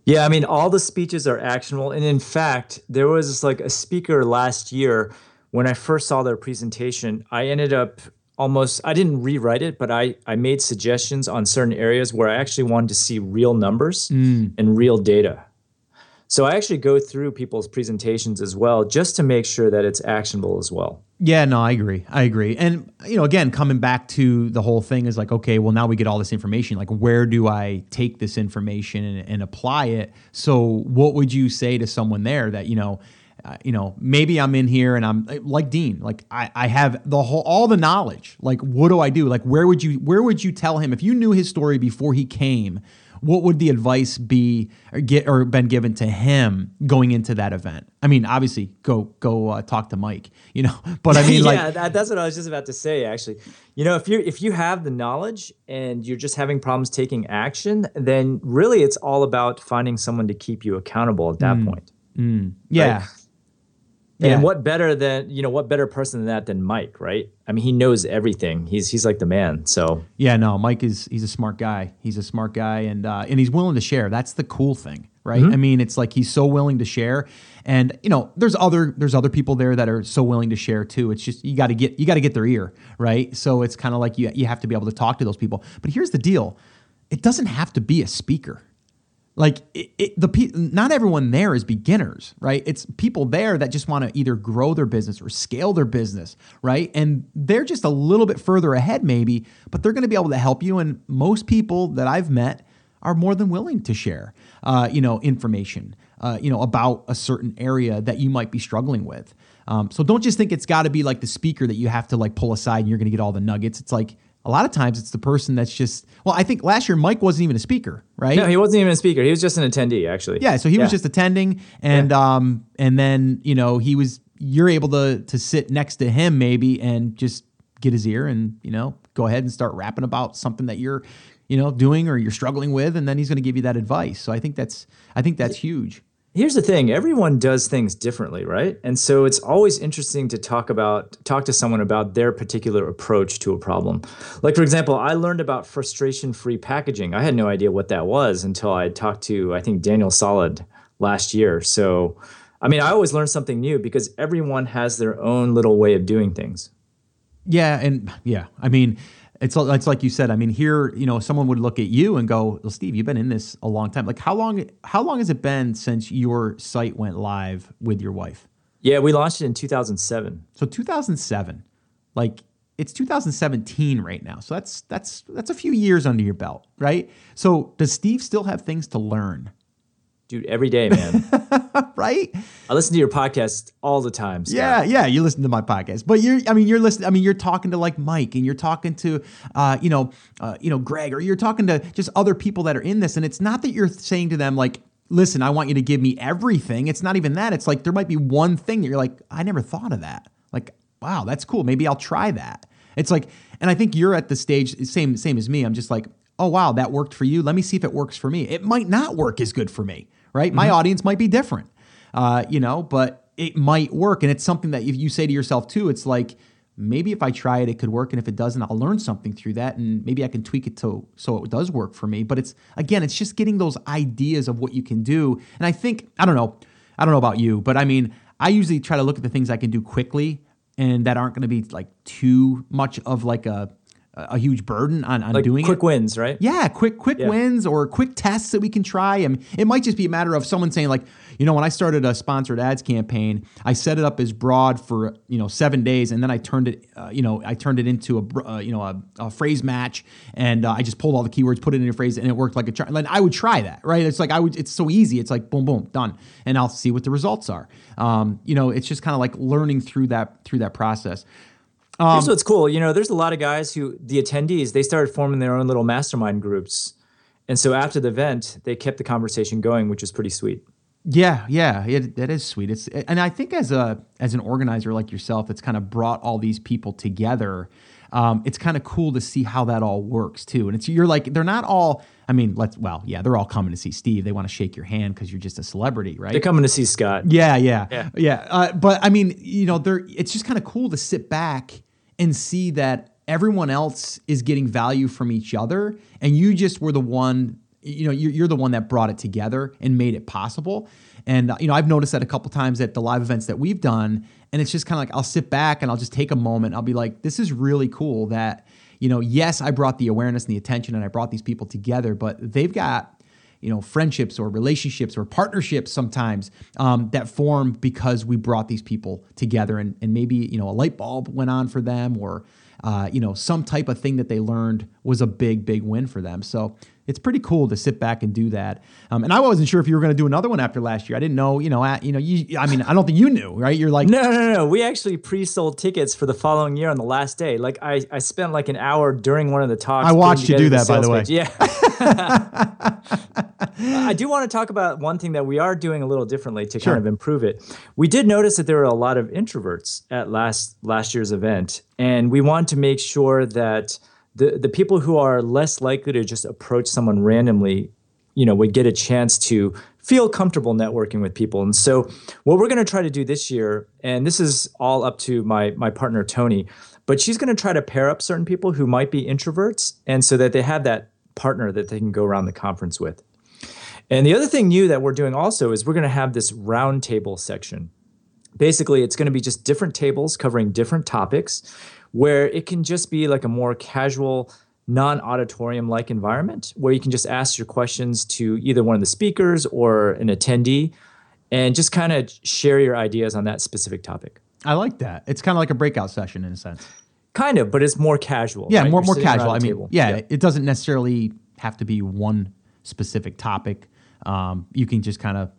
Yeah, I mean all the speeches are actionable and in fact, there was like a speaker last year when I first saw their presentation, I ended up almost I didn't rewrite it, but I I made suggestions on certain areas where I actually wanted to see real numbers mm. and real data. So I actually go through people's presentations as well just to make sure that it's actionable as well. Yeah, no, I agree. I agree. And you know, again, coming back to the whole thing is like, okay, well now we get all this information. Like where do I take this information and, and apply it? So what would you say to someone there that, you know, uh, you know, maybe I'm in here and I'm like Dean, like I, I have the whole all the knowledge. Like, what do I do? Like, where would you where would you tell him if you knew his story before he came? what would the advice be or get or been given to him going into that event? I mean, obviously, go go uh, talk to Mike, [LAUGHS] you know. But I mean, [LAUGHS] yeah, like, that, that's what I was just about to say. Actually, you know, if you if you have the knowledge and you're just having problems taking action, then really it's all about finding someone to keep you accountable at that mm, point. Mm, yeah. Right? Yeah. And what better than you know what better person than that than Mike, right? I mean, he knows everything. He's he's like the man. So yeah, no, Mike is he's a smart guy. He's a smart guy, and uh, and he's willing to share. That's the cool thing, right? Mm-hmm. I mean, it's like he's so willing to share, and you know, there's other there's other people there that are so willing to share too. It's just you got to get you got to get their ear, right? So it's kind of like you you have to be able to talk to those people. But here's the deal: it doesn't have to be a speaker like it, it, the not everyone there is beginners right? It's people there that just want to either grow their business or scale their business right? And they're just a little bit further ahead maybe but they're going to be able to help you and most people that i've met are more than willing to share uh, you know information uh, you know about a certain area that you might be struggling with. Um, so don't just think it's got to be like the speaker that you have to like pull aside and you're going to get all the nuggets. It's like a lot of times it's the person that's just well i think last year mike wasn't even a speaker right? No he wasn't even a speaker. He was just an attendee actually. Yeah so he yeah. was just attending and yeah. um and then you know he was you're able to to sit next to him maybe and just get his ear and you know go ahead and start rapping about something that you're you know doing or you're struggling with and then he's going to give you that advice. So i think that's i think that's huge here's the thing everyone does things differently right? And so it's always interesting to talk about talk to someone about their particular approach to a problem. Like for example i learned about frustration free packaging. I had no idea what that was until i talked to i think daniel solid last year. So i mean i always learn something new because everyone has their own little way of doing things. Yeah and yeah i mean it's it's like you said. I mean, here, you know, someone would look at you and go, "Well, Steve, you've been in this a long time. Like, how long how long has it been since your site went live with your wife?" Yeah, we launched it in 2007. So 2007, like it's 2017 right now. So that's that's that's a few years under your belt, right? So does Steve still have things to learn? dude, every day, man. [LAUGHS] [LAUGHS] right? I listen to your podcast all the time. Scott. Yeah, yeah, you listen to my podcast, but you're, I mean, you're listening. I mean, you're talking to like Mike, and you're talking to, uh, you know, uh, you know, Greg, or you're talking to just other people that are in this, and it's not that you're saying to them like. Listen, I want you to give me everything. It's not even that. It's like there might be one thing that you're like, I never thought of that. Like, wow, that's cool. Maybe I'll try that. It's like, and I think you're at the stage same same as me. I'm just like, oh wow, that worked for you. Let me see if it works for me. It might not work as good for me right? Mm-hmm. My audience might be different, uh, you know, but it might work. And it's something that if you say to yourself too, it's like, maybe if I try it, it could work. And if it doesn't, I'll learn something through that. And maybe I can tweak it to so it does work for me. But it's again, it's just getting those ideas of what you can do. And I think, I don't know, I don't know about you, but I mean, I usually try to look at the things I can do quickly and that aren't going to be like too much of like a a huge burden on, on like doing quick it. wins, right? Yeah, quick quick yeah. wins or quick tests that we can try. I mean, it might just be a matter of someone saying like, you know, when I started a sponsored ads campaign, I set it up as broad for you know seven days, and then I turned it, uh, you know, I turned it into a uh, you know a, a, phrase match, and uh, I just pulled all the keywords, put it in a phrase, and it worked like a charm. Like I would try that, right? It's like I would, it's so easy. It's like boom, boom, done, and I'll see what the results are. Um, you know, it's just kind of like learning through that through that process Um, Here's what's cool. You know, there's a lot of guys who the attendees they started forming their own little mastermind groups, and so after the event, they kept the conversation going, which is pretty sweet. Yeah, yeah, it, that is sweet. It's and I think as a as an organizer like yourself, that's kind of brought all these people together. Um, it's kind of cool to see how that all works too. And it's you're like they're not all. I mean, let's well, yeah, they're all coming to see Steve. They want to shake your hand because you're just a celebrity, right? They're coming to see Scott. Yeah, yeah, yeah. yeah. Uh, but I mean, you know, they're it's just kind of cool to sit back and see that everyone else is getting value from each other, and you just were the one you know you're, the one that brought it together and made it possible and you know i've noticed that a couple times at the live events that we've done and it's just kind of like i'll sit back and i'll just take a moment. I'll be like this is really cool that you know yes i brought the awareness and the attention and i brought these people together but they've got you know friendships or relationships or partnerships sometimes um, that form because we brought these people together. And, and maybe you know a light bulb went on for them or uh, you know some type of thing that they learned was a big big win for them. So it's pretty cool to sit back and do that. Um, and I wasn't sure if you were going to do another one after last year. I didn't know, you know, at, you know, you, I mean, I don't think you knew, right? You're like, no, no, no. We actually pre-sold tickets for the following year on the last day. Like I, I spent like an hour during one of the talks. I watched you do that, by the way. Page. Yeah. [LAUGHS] I do want to talk about one thing that we are doing a little differently to sure. kind of improve it. We did notice that there were a lot of introverts at last last year's event, and we want to make sure that the the people who are less likely to just approach someone randomly, you know, would get a chance to feel comfortable networking with people. And so, what we're going to try to do this year, and this is all up to my my partner Tony, but she's going to try to pair up certain people who might be introverts, and so that they have that partner that they can go around the conference with. And the other thing new that we're doing also is we're going to have this roundtable section. Basically, it's going to be just different tables covering different topics where it can just be like a more casual, non auditorium like environment where you can just ask your questions to either one of the speakers or an attendee and just kind of share your ideas on that specific topic. I like that. It's kind of like a breakout session in a sense. Kind of, but it's more casual. Yeah, right? more more casual. I mean, yeah, yeah, it doesn't necessarily have to be one specific topic. Um, you can just kind of,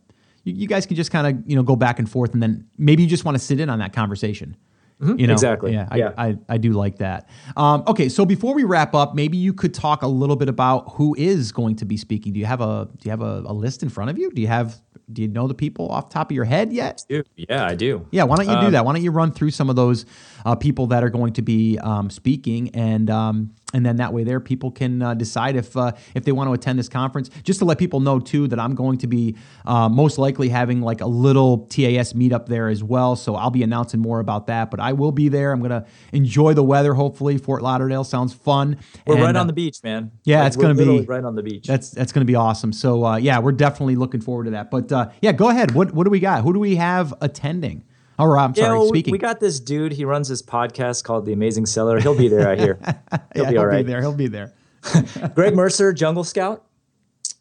you, you guys can just kind of, you know, go back and forth, and then maybe you just want to sit in on that conversation. Mm-hmm. You know, exactly. Yeah, yeah. I, I, I, do like that. Um, okay, so before we wrap up, maybe you could talk a little bit about who is going to be speaking. Do you have a Do you have a, a list in front of you? Do you have Do you know the people off the top of your head yet? Yeah, I do. Yeah, why don't you do um, that? Why don't you run through some of those uh, people that are going to be um, speaking and um, and then that way there people can uh, decide if uh, if they want to attend this conference. Just to let people know too that i'm going to be uh, most likely having like a little tas meetup there as well. So i'll be announcing more about that but i will be there. I'm going to enjoy the weather hopefully. Fort lauderdale sounds fun. We're and, right on uh, the beach man. yeah like, it's going to be right on the beach. That's that's going to be awesome. So uh, yeah we're definitely looking forward to that. But uh, yeah go ahead. What what do we got? Who do we have attending Oh, I'm sorry. Yeah, speaking, we got this dude. He runs this podcast called The Amazing Seller. He'll be there. I hear. [LAUGHS] He'll yeah, be all right. Be there. He'll be there. [LAUGHS] Greg Mercer, Jungle Scout.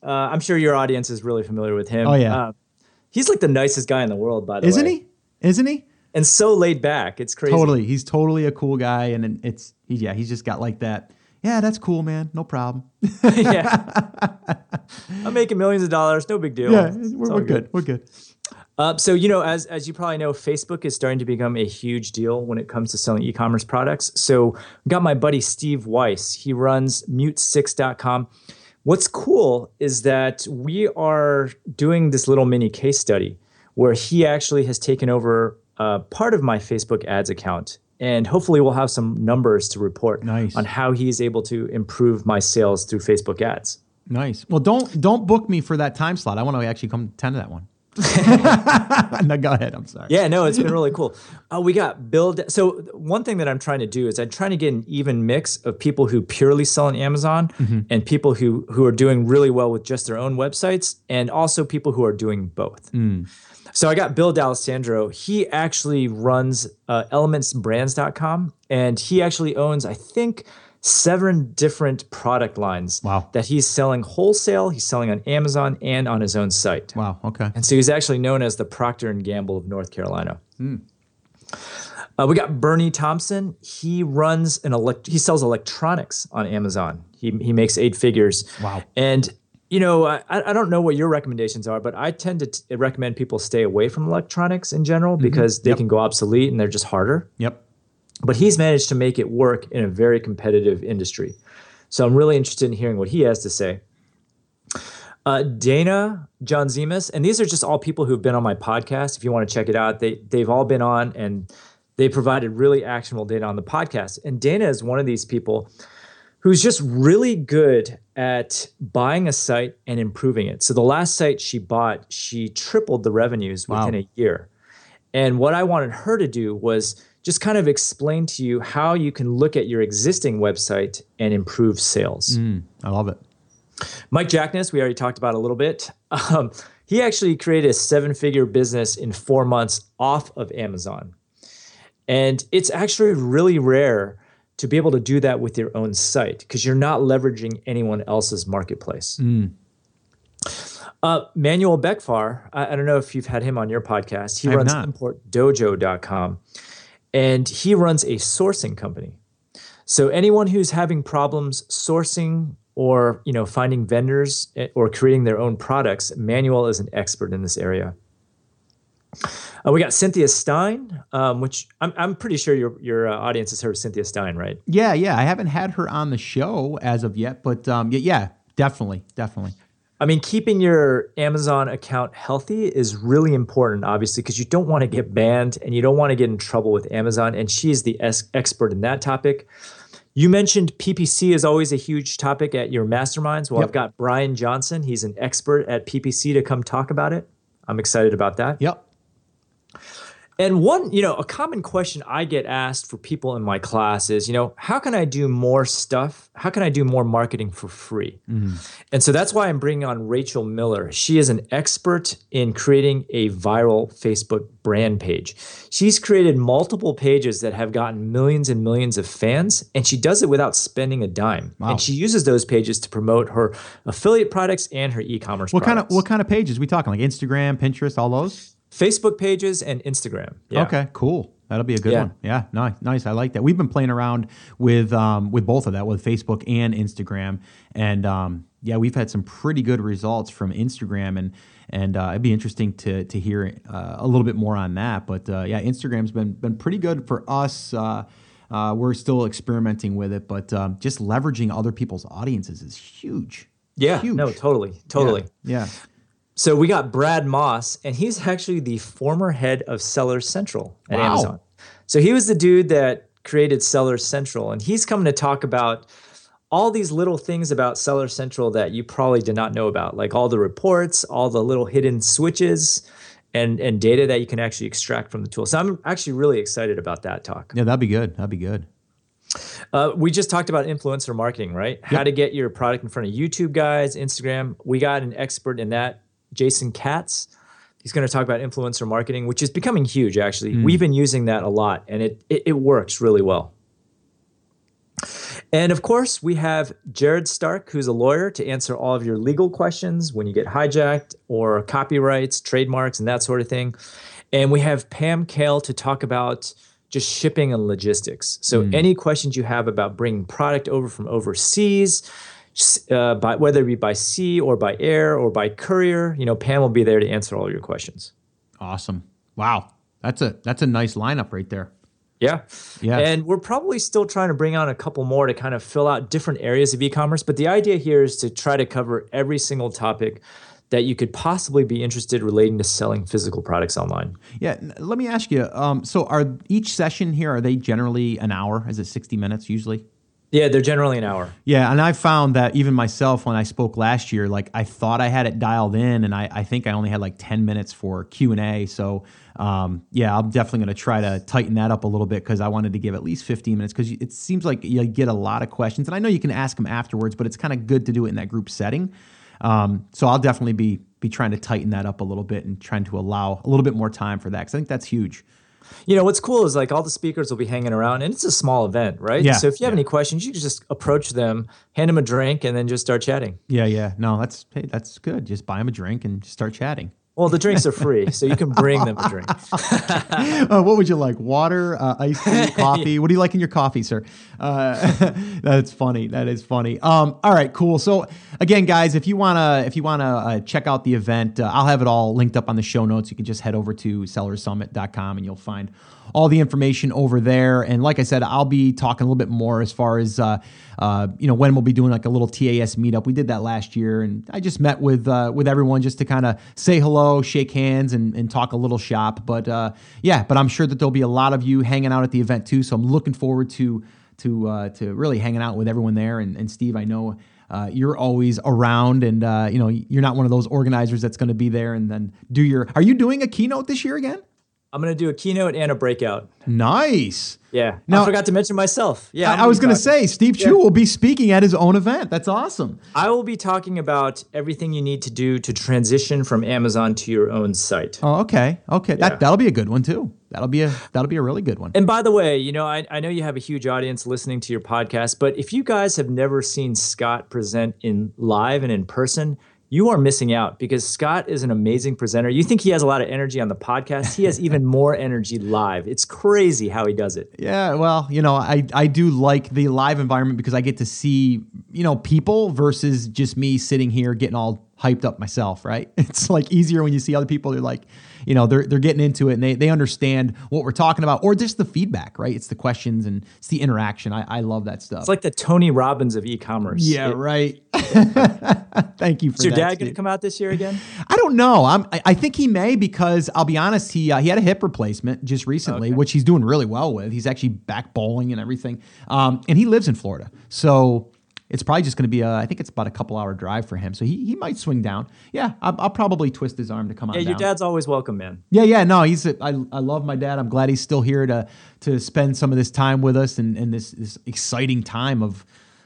Uh, I'm sure your audience is really familiar with him. Oh yeah. Uh, he's like the nicest guy in the world, by the Isn't way. Isn't he? Isn't he? And so laid back. It's crazy. Totally. He's totally a cool guy, and it's he, yeah. He's just got like that. Yeah, that's cool, man. No problem. [LAUGHS] yeah. I'm making millions of dollars. No big deal. Yeah, we're, we're good. good. We're good. Uh, so you know, as as you probably know, Facebook is starting to become a huge deal when it comes to selling e-commerce products. So got my buddy Steve Weiss. He runs Mute6.com. What's cool is that we are doing this little mini case study where he actually has taken over uh, part of my Facebook ads account. And hopefully, we'll have some numbers to report nice. on how he's able to improve my sales through Facebook ads. Nice. Well, don't don't book me for that time slot. I want to actually come attend to that one. [LAUGHS] no, go ahead. I'm sorry. Yeah, no, it's been really cool. Uh, we got build. So one thing that I'm trying to do is I'm trying to get an even mix of people who purely sell on Amazon mm-hmm. and people who who are doing really well with just their own websites, and also people who are doing both. Mm. So I got Bill D'Alessandro. He actually runs uh, elementsbrands.com, and he actually owns, I think, seven different product lines wow. that he's selling wholesale. He's selling on Amazon and on his own site. Wow. Okay. And so he's actually known as the Procter and Gamble of North Carolina. Hmm. Uh, we got Bernie Thompson. He runs an elect. He sells electronics on Amazon. He he makes eight figures. Wow. And you know, I, I don't know what your recommendations are, but I tend to t- recommend people stay away from electronics in general mm-hmm. because they yep. can go obsolete and they're just harder. Yep. But he's managed to make it work in a very competitive industry. So I'm really interested in hearing what he has to say. Uh, Dana, John Zemas, and these are just all people who've been on my podcast. If you want to check it out, they they've all been on and they provided really actionable data on the podcast. And Dana is one of these people who's just really good at buying a site and improving it. So the last site she bought, she tripled the revenues within a year. And what I wanted her to do was just kind of explain to you how you can look at your existing website and improve sales. Mm, I love it. Mike Jackness, we already talked about a little bit. [LAUGHS] Um, he actually created a seven figure business in four months off of Amazon. And it's actually really rare to be able to do that with your own site because you're not leveraging anyone else's marketplace. Mm. Uh, Manuel Becvar, I, I, don't know if you've had him on your podcast. He runs importdojo.com and he runs a sourcing company. So anyone who's having problems sourcing or you know finding vendors eh, or creating their own products manuel is an expert in this area. Uh, we got cynthia stine um, which I'm, I'm pretty sure your, your uh, audience has heard of cynthia stine right? Yeah yeah. I haven't had her on the show as of yet but um, yeah, yeah definitely definitely I mean, keeping your Amazon account healthy is really important, obviously, because you don't want to get banned and you don't want to get in trouble with Amazon. And she is the es- expert in that topic. You mentioned PPC is always a huge topic at your masterminds. Well, yep. I've got Brian Johnson. He's an expert at PPC to come talk about it. I'm excited about that. Yep. And one, you know, a common question I get asked for people in my class is, you know, how can I do more stuff? How can I do more marketing for free? Mm-hmm. And so that's why I'm bringing on Rachel Miller. She is an expert in creating a viral Facebook brand page. She's created multiple pages that have gotten millions and millions of fans, and she does it without spending a dime. Wow. And she uses those pages to promote her affiliate products and her e-commerce. What products. kind of what kind of pages we talking? Like Instagram, Pinterest, all those? Facebook pages and Instagram. Yeah. Okay, cool. That'll be a good yeah. one. Yeah, nice, nice. I like that. We've been playing around with um, with both of that, with Facebook and Instagram, and um, yeah, we've had some pretty good results from Instagram, and and uh, it'd be interesting to to hear uh, a little bit more on that. But uh, yeah, Instagram's been been pretty good for us. Uh, uh, we're still experimenting with it, but um, just leveraging other people's audiences is huge. Yeah, huge. no, totally, totally. yeah. yeah. So we got Brad Moss, and he's actually the former head of Seller Central at wow. Amazon. So he was the dude that created Seller Central, and he's coming to talk about all these little things about Seller Central that you probably did not know about, like all the reports, all the little hidden switches, and and data that you can actually extract from the tool. So I'm actually really excited about that talk. Yeah, that'd be good. That'd be good. Uh, we just talked about influencer marketing, right? Yep. How to get your product in front of YouTube guys, Instagram. We got an expert in that Jason Katz. He's going to talk about influencer marketing, which is becoming huge. Actually, mm. we've been using that a lot, and it, it, it works really well. And of course, we have Jared Stark, who's a lawyer, to answer all of your legal questions when you get hijacked or copyrights, trademarks, and that sort of thing. And we have Pam Kale to talk about just shipping and logistics. So, mm. any questions you have about bringing product over from overseas, uh, by whether it be by sea or by air or by courier. You know, Pam will be there to answer all your questions. Awesome! Wow, that's a that's a nice lineup right there. Yeah. Yeah. And we're probably still trying to bring on a couple more to kind of fill out different areas of e-commerce, but the idea here is to try to cover every single topic that you could possibly be interested relating to selling physical products online. Yeah, let me ask you. Um, so, are each session here are they generally an hour? Is it sixty minutes usually? Yeah, they're generally an hour. Yeah, and I found that even myself when I spoke last year, like I thought I had it dialed in, and I, I think I only had like ten minutes for Q and A. So um, yeah, I'm definitely going to try to tighten that up a little bit because I wanted to give at least 15 minutes because it seems like you get a lot of questions, and I know you can ask them afterwards, but it's kind of good to do it in that group setting. Um, so I'll definitely be be trying to tighten that up a little bit and trying to allow a little bit more time for that because I think that's huge you know what's cool is like all the speakers will be hanging around and it's a small event right? Yeah. So if you have yeah. any questions you can just approach them hand them a drink and then just start chatting. Yeah yeah. No that's hey that's good. Just buy them a drink and start chatting well, the drinks are free, so you can bring them a drink. [LAUGHS] uh, what would you like? Water, uh, iced tea, [LAUGHS] coffee? What do you like in your coffee, sir? Uh, [LAUGHS] that's funny. That is funny. Um, all right, cool. So again, guys, if you wanna if you wanna uh, check out the event, uh, I'll have it all linked up on the show notes. You can just head over to sellerssummit.com and you'll find all the information over there. And like I said, I'll be talking a little bit more as far as uh, uh, you know when we'll be doing like a little TAS meetup. We did that last year, and I just met with uh, with everyone just to kind of say hello, shake hands, and, and talk a little shop. But uh, yeah, but I'm sure that there'll be a lot of you hanging out at the event too. So I'm looking forward to to uh, to really hanging out with everyone there. And, and Steve, I know. Uh, you're always around, and uh, you know you're not one of those organizers that's going to be there and then do your. Are you doing a keynote this year again? I'm going to do a keynote and a breakout. Nice. Yeah. Now, I forgot to mention myself. Yeah. I, I was going to say, Steve Chu yeah. will be speaking at his own event. That's awesome. I will be talking about everything you need to do to transition from Amazon to your own site. Oh, okay. Okay. Yeah. That, that'll be a good one too. That'll be a that'll be a really good one. And by the way, you know, I, I know you have a huge audience listening to your podcast, but if you guys have never seen Scott present in live and in person, you are missing out because Scott is an amazing presenter. You think he has a lot of energy on the podcast. He has even [LAUGHS] more energy live. It's crazy how he does it. Yeah, well, you know, I, I do like the live environment because I get to see, you know, people versus just me sitting here getting all hyped up myself, right? [LAUGHS] It's like easier when you see other people. They're like, you know, they're they're getting into it and they they understand what we're talking about, or just the feedback, right? It's the questions and it's the interaction. I, I love that stuff. It's like the Tony Robbins of e-commerce. Yeah, it, right. [LAUGHS] Thank you for Is your that, dad going to come out this year again? I don't know. I'm. I, I think he may because I'll be honest. He uh, he had a hip replacement just recently, okay. which he's doing really well with. He's actually back bowling and everything. Um, and he lives in Florida, so it's probably just going to be a, I think it's about a couple hour drive for him. So he, he might swing down. Yeah, I'll, I'll probably twist his arm to come on. Yeah, your down. dad's always welcome, man. Yeah, yeah, no, he's a, I, I love my dad. I'm glad he's still here to to spend some of this time with us and, and this this exciting time of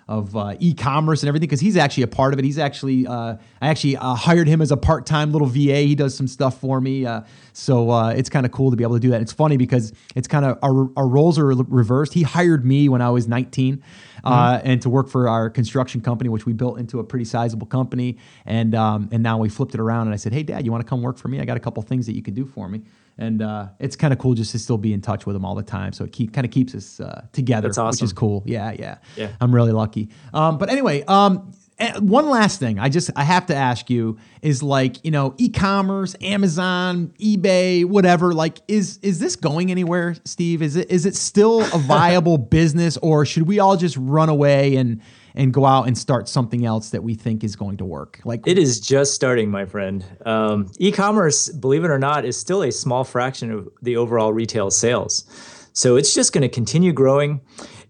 of uh, e-commerce and everything because he's actually a part of it. He's actually uh, I actually uh, hired him as a part-time little VA. He does some stuff for me, uh, so uh, it's kind of cool to be able to do that. It's funny because it's kind of our, our roles are reversed. He hired me when I was 19, uh, mm-hmm. and to work for our construction company, which we built into a pretty sizable company, and um, and now we flipped it around. And I said, Hey, Dad, you want to come work for me? I got a couple things that you could do for me and uh, it's kind of cool just to still be in touch with him all the time. So it keep kind of keeps us uh, together, awesome. which is cool. Yeah, yeah, yeah. I'm really lucky. Um, but anyway, um, one last thing I just I have to ask you is like you know e-commerce, Amazon, eBay, whatever. Like, is is this going anywhere, Steve? Is it is it still a [LAUGHS] viable business, or should we all just run away and and go out and start something else that we think is going to work. Like it is just starting, my friend. Um, e-commerce, believe it or not, is still a small fraction of the overall retail sales. So it's just going to continue growing.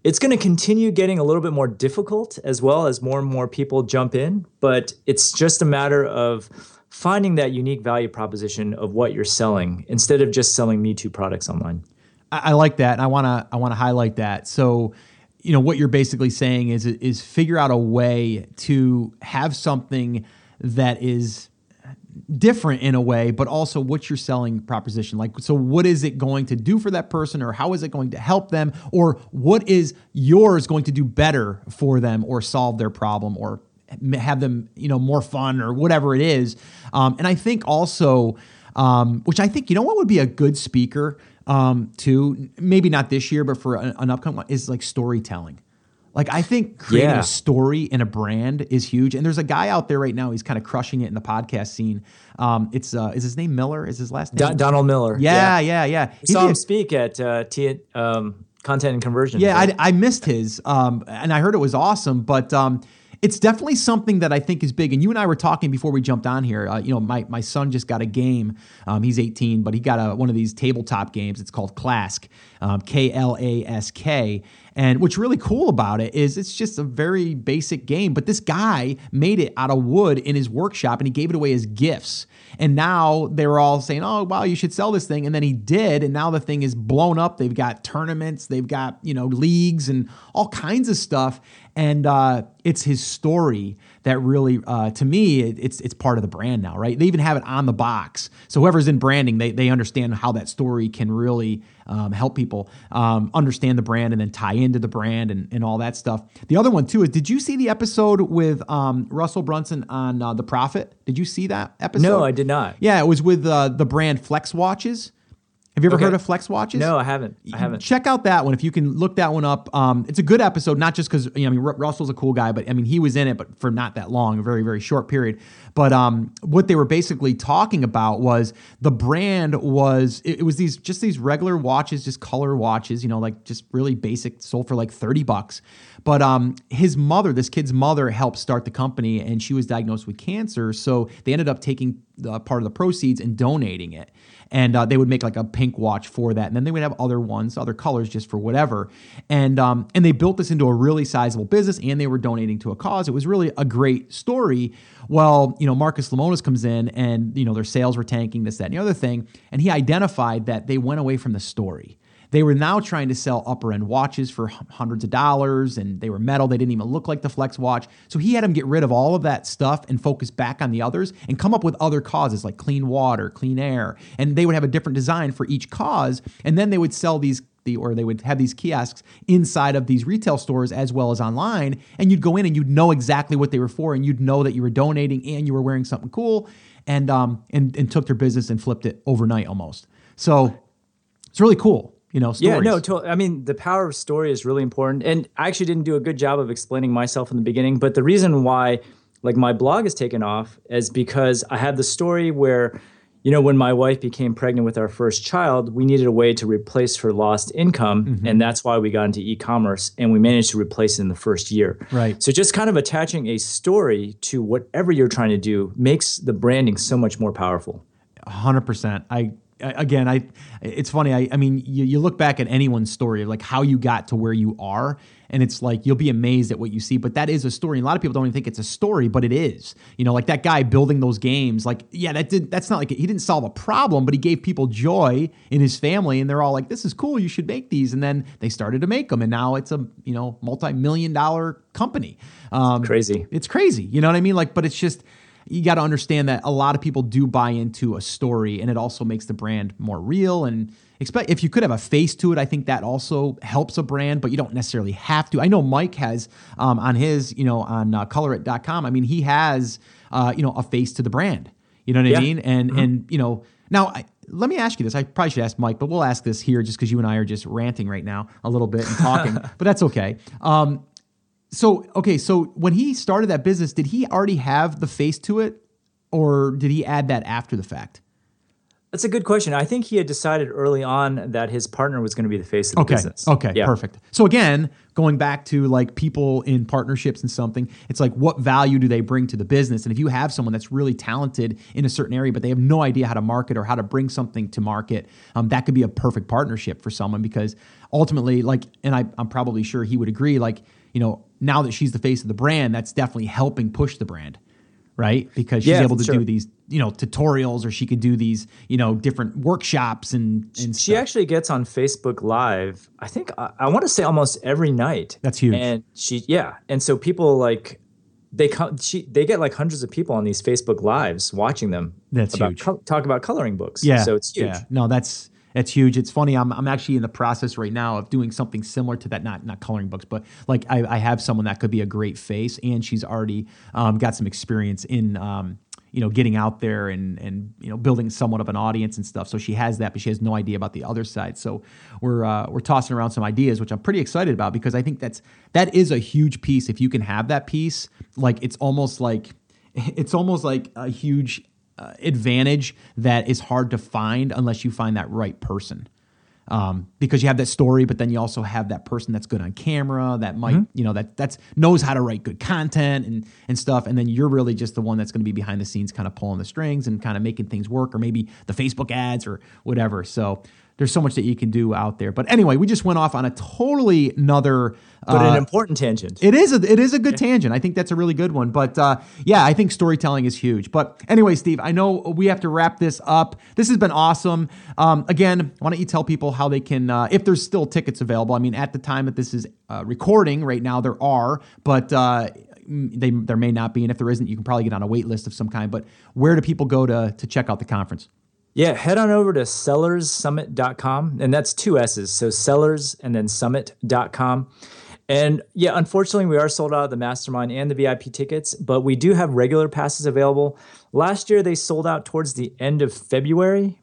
It's going to continue getting a little bit more difficult as well as more and more people jump in, but it's just a matter of finding that unique value proposition of what you're selling instead of just selling me too products online. I, like that. And I want to I want to highlight that. So you know what you're basically saying is is figure out a way to have something that is different in a way but also what's your selling proposition like so what is it going to do for that person or how is it going to help them or what is yours going to do better for them or solve their problem or have them you know more fun or whatever it is um, and i think also um, which i think you know what would be a good speaker um, too. Maybe not this year, but for an, an upcoming one, is like storytelling. Like I think creating yeah. a story and a brand is huge. And there's a guy out there right now. He's kind of crushing it in the podcast scene. Um, it's uh, is his name Miller? Is his last name Donald Miller? Yeah, yeah, yeah. yeah. He saw him speak at uh, T- um, Content and Conversion. Yeah, I, I, missed his, um, and I heard it was awesome. But um, it's definitely something that I think is big. And you and I were talking before we jumped on here. Uh, you know, my, my son just got a game. Um, he's 18, but he got a, one of these tabletop games. It's called Klask, um, K L A S K. And what's really cool about it is it's just a very basic game, but this guy made it out of wood in his workshop and he gave it away as gifts. And now they were all saying, oh, wow, you should sell this thing. And then he did. And now the thing is blown up. They've got tournaments, they've got, you know, leagues and all kinds of stuff and uh, it's his story that really, uh, to me, it, it's it's part of the brand now, right? They even have it on the box, so whoever's in branding, they they understand how that story can really um, help people um, understand the brand and then tie into the brand and, and all that stuff. The other one too is, did you see the episode with um, Russell Brunson on uh, the Profit? Did you see that episode? No, I did not. Yeah, it was with uh, the brand Flex Watches. Have you ever okay. heard of Flex Watches? No, I haven't. I haven't. Check out that one if you can look that one up. Um, it's a good episode, not just because you know, I mean Russell's a cool guy, but I mean he was in it, but for not that long, a very very short period. But um, what they were basically talking about was the brand was it, it was these just these regular watches, just color watches, you know, like just really basic, sold for like thirty bucks. But um, his mother, this kid's mother, helped start the company, and she was diagnosed with cancer. So they ended up taking the part of the proceeds and donating it and uh, they would make like a pink watch for that, and then they would have other ones, other colors, just for whatever. And um, and they built this into a really sizable business, and they were donating to a cause. It was really a great story. Well, you know, Marcus Lemonis comes in, and you know their sales were tanking, this, that, and the other thing, and he identified that they went away from the story. They were now trying to sell upper end watches for hundreds of dollars and they were metal. They didn't even look like the Flex watch. So he had them get rid of all of that stuff and focus back on the others and come up with other causes like clean water, clean air. And they would have a different design for each cause. And then they would sell these or they would have these kiosks inside of these retail stores as well as online and you'd go in and you'd know exactly what they were for and you'd know that you were donating and you were wearing something cool and um and, and took their business and flipped it overnight almost so it's really cool you know, stories. Yeah, no, to- I mean, the power of story is really important. And I actually didn't do a good job of explaining myself in the beginning, but the reason why like my blog has taken off is because I had the story where you know, when my wife became pregnant with our first child, we needed a way to replace her lost income. Mm-hmm. And that's why we got into e commerce and we managed to replace it in the first year. Right. So, just kind of attaching a story to whatever you're trying to do makes the branding so much more powerful. 100%. I again, I it's funny. I, I mean, you, you look back at anyone's story of like how you got to where you are, and it's like you'll be amazed at what you see. But that is a story. And a lot of people don't even think it's a story, but it is. You know, like that guy building those games. Like, yeah, that did that's not like he didn't solve a problem, but he gave people joy in his family, and they're all like, "This is cool. You should make these." And then they started to make them, and now it's a you know multi million dollar company. Um, crazy. It's crazy. You know what I mean? Like, but it's just you got to understand that a lot of people do buy into a story and it also makes the brand more real and expect if you could have a face to it i think that also helps a brand but you don't necessarily have to i know mike has um, on his you know on uh, colorit.com i mean he has uh, you know a face to the brand you know what yeah. i mean and mm-hmm. and you know now I, let me ask you this. I probably should ask Mike, but we'll ask this here just because you and I are just ranting right now a little bit and talking, [LAUGHS] but that's okay. Um, so okay, so when he started that business, did he already have the face to it, or did he add that after the fact? That's a good question. I think he had decided early on that his partner was going to be the face of the okay. business. Okay, yeah. perfect. So again, going back to like people in partnerships and something, it's like what value do they bring to the business? And if you have someone that's really talented in a certain area, but they have no idea how to market or how to bring something to market, um, that could be a perfect partnership for someone because ultimately, like, and I, I'm probably sure he would agree, like, you know, now that she's the face of the brand, that's definitely helping push the brand, right? Because she's yeah, able to sure. do these, you know, tutorials or she could do these, you know, different workshops and, and she stuff. actually gets on Facebook Live. I think I, I want to say almost every night. That's huge. And she, yeah, and so people like they come, she, they get like hundreds of people on these Facebook Lives watching them. That's about huge. Co- talk about coloring books. Yeah, so it's huge. Yeah, no, that's it's huge. It's funny. I'm, I'm actually in the process right now of doing something similar to that. Not not coloring books, but like I, I have someone that could be a great face, and she's already um, got some experience in. Um, you know, getting out there and and you know, building somewhat of an audience and stuff. So she has that, but she has no idea about the other side. So we're uh, we're tossing around some ideas, which I'm pretty excited about because I think that's that is a huge piece. If you can have that piece, like it's almost like [LAUGHS] it's almost like a huge uh, advantage that is hard to find unless you find that right person. Um, because you have that story, but then you also have that person that's good on camera that might, mm-hmm. you know, that that's knows how to write good content and and stuff. And then you're really just the one that's going to be behind the scenes, kind of pulling the strings and kind of making things work, or maybe the Facebook ads or whatever. So there's so much that you can do out there. But anyway, we just went off on a totally another but uh, an important tangent. It is a it is a good tangent. I think that's a really good one. But uh, yeah, I think storytelling is huge. But anyway, Steve, I know we have to wrap this up. This has been awesome. Um, again, why don't you tell people how they can, uh, if there's still tickets available? I mean, at the time that this is uh, recording right now, there are, but uh, they there may not be, and if there isn't, you can probably get on a wait list of some kind. But where do people go to to check out the conference? Yeah, head on over to sellerssummit.com, and that's two S's. So sellers and then summit.com. And yeah, unfortunately, we are sold out of the mastermind and the VIP tickets, but we do have regular passes available. Last year, they sold out towards the end of February.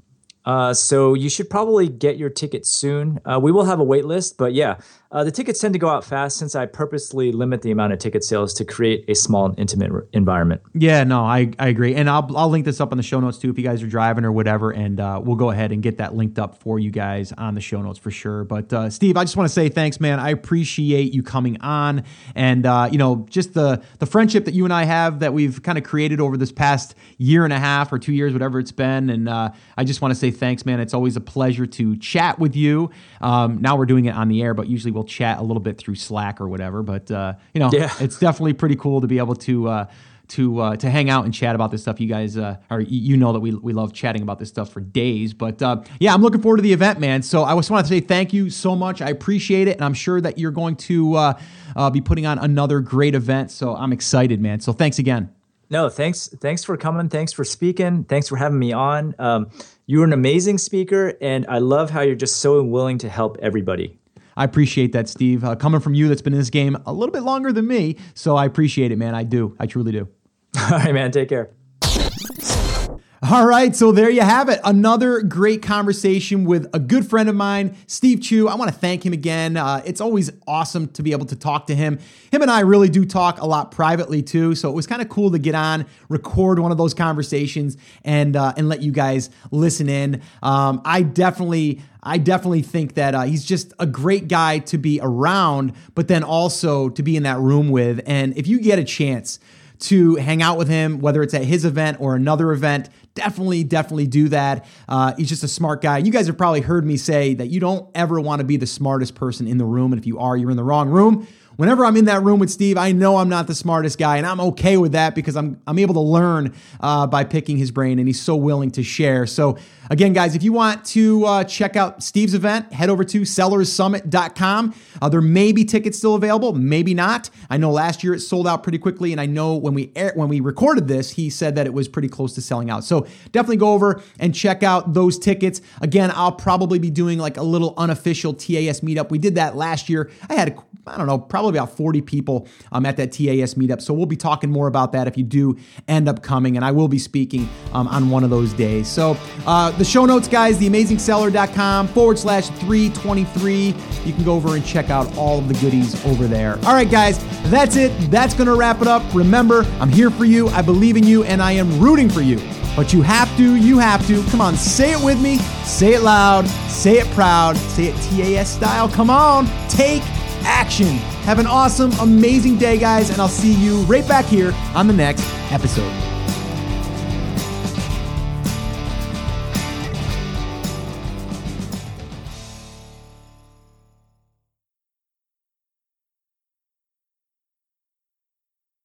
Uh, so you should probably get your ticket soon. Uh, we will have a wait list, but yeah, uh, the tickets tend to go out fast since I purposely limit the amount of ticket sales to create a small and intimate re- environment. Yeah, no, I, I agree. And I'll, I'll link this up on the show notes too if you guys are driving or whatever. And uh, we'll go ahead and get that linked up for you guys on the show notes for sure. But uh, Steve, I just want to say thanks, man. I appreciate you coming on and, uh, you know, just the, the friendship that you and I have that we've kind of created over this past year and a half or two years, whatever it's been. And uh, I just want to say thanks, man. It's always a pleasure to chat with you. Um, now we're doing it on the air, but usually we'll chat a little bit through Slack or whatever. But uh, you know, yeah. it's definitely pretty cool to be able to. Uh, to uh, to hang out and chat about this stuff. You guys, uh, or you know that we, we love chatting about this stuff for days. But uh, yeah, I'm looking forward to the event, man. So I just want to say thank you so much. I appreciate it, and I'm sure that you're going to uh, uh, be putting on another great event. So I'm excited, man. So thanks again. No, thanks. Thanks for coming. Thanks for speaking. Thanks for having me on. Um, you're an amazing speaker, and I love how you're just so willing to help everybody. I appreciate that, Steve. Uh, coming from you that's been in this game a little bit longer than me. So I appreciate it, man. I do. I truly do. [LAUGHS] All right, man. Take care. All right, so there you have it. Another great conversation with a good friend of mine, Steve Chu. I want to thank him again. Uh, it's always awesome to be able to talk to him. Him and I really do talk a lot privately too, so it was kind of cool to get on, record one of those conversations, and uh, and let you guys listen in. Um, I definitely. I definitely think that uh, he's just a great guy to be around, but then also to be in that room with. And if you get a chance to hang out with him, whether it's at his event or another event, definitely, definitely do that. Uh, he's just a smart guy. You guys have probably heard me say that you don't ever want to be the smartest person in the room. And if you are, you're in the wrong room whenever I'm in that room with Steve, I know I'm not the smartest guy, and I'm okay with that because I'm I'm able to learn uh, by picking his brain, and he's so willing to share. So again, guys, if you want to uh, check out Steve's event, head over to sellerssummit.com. Uh, there may be tickets still available, maybe not. I know last year it sold out pretty quickly, and I know when we air, when we recorded this, he said that it was pretty close to selling out. So definitely go over and check out those tickets. Again, I'll probably be doing like a little unofficial TAS meetup. We did that last year. I had I don't know probably probably about 40 people um, at that TAS meetup. So we'll be talking more about that if you do end up coming, and I will be speaking um, on one of those days. So uh, the show notes, guys, theamazingseller.com forward slash 323. You can go over and check out all of the goodies over there. All right, guys, that's it. That's going to wrap it up. Remember, I'm here for you. I believe in you, and I am rooting for you. But you have to, you have to. Come on, say it with me. Say it loud. Say it proud. Say it TAS style. Come on, take action. Have an awesome, amazing day, guys, and I'll see you right back here on the next episode.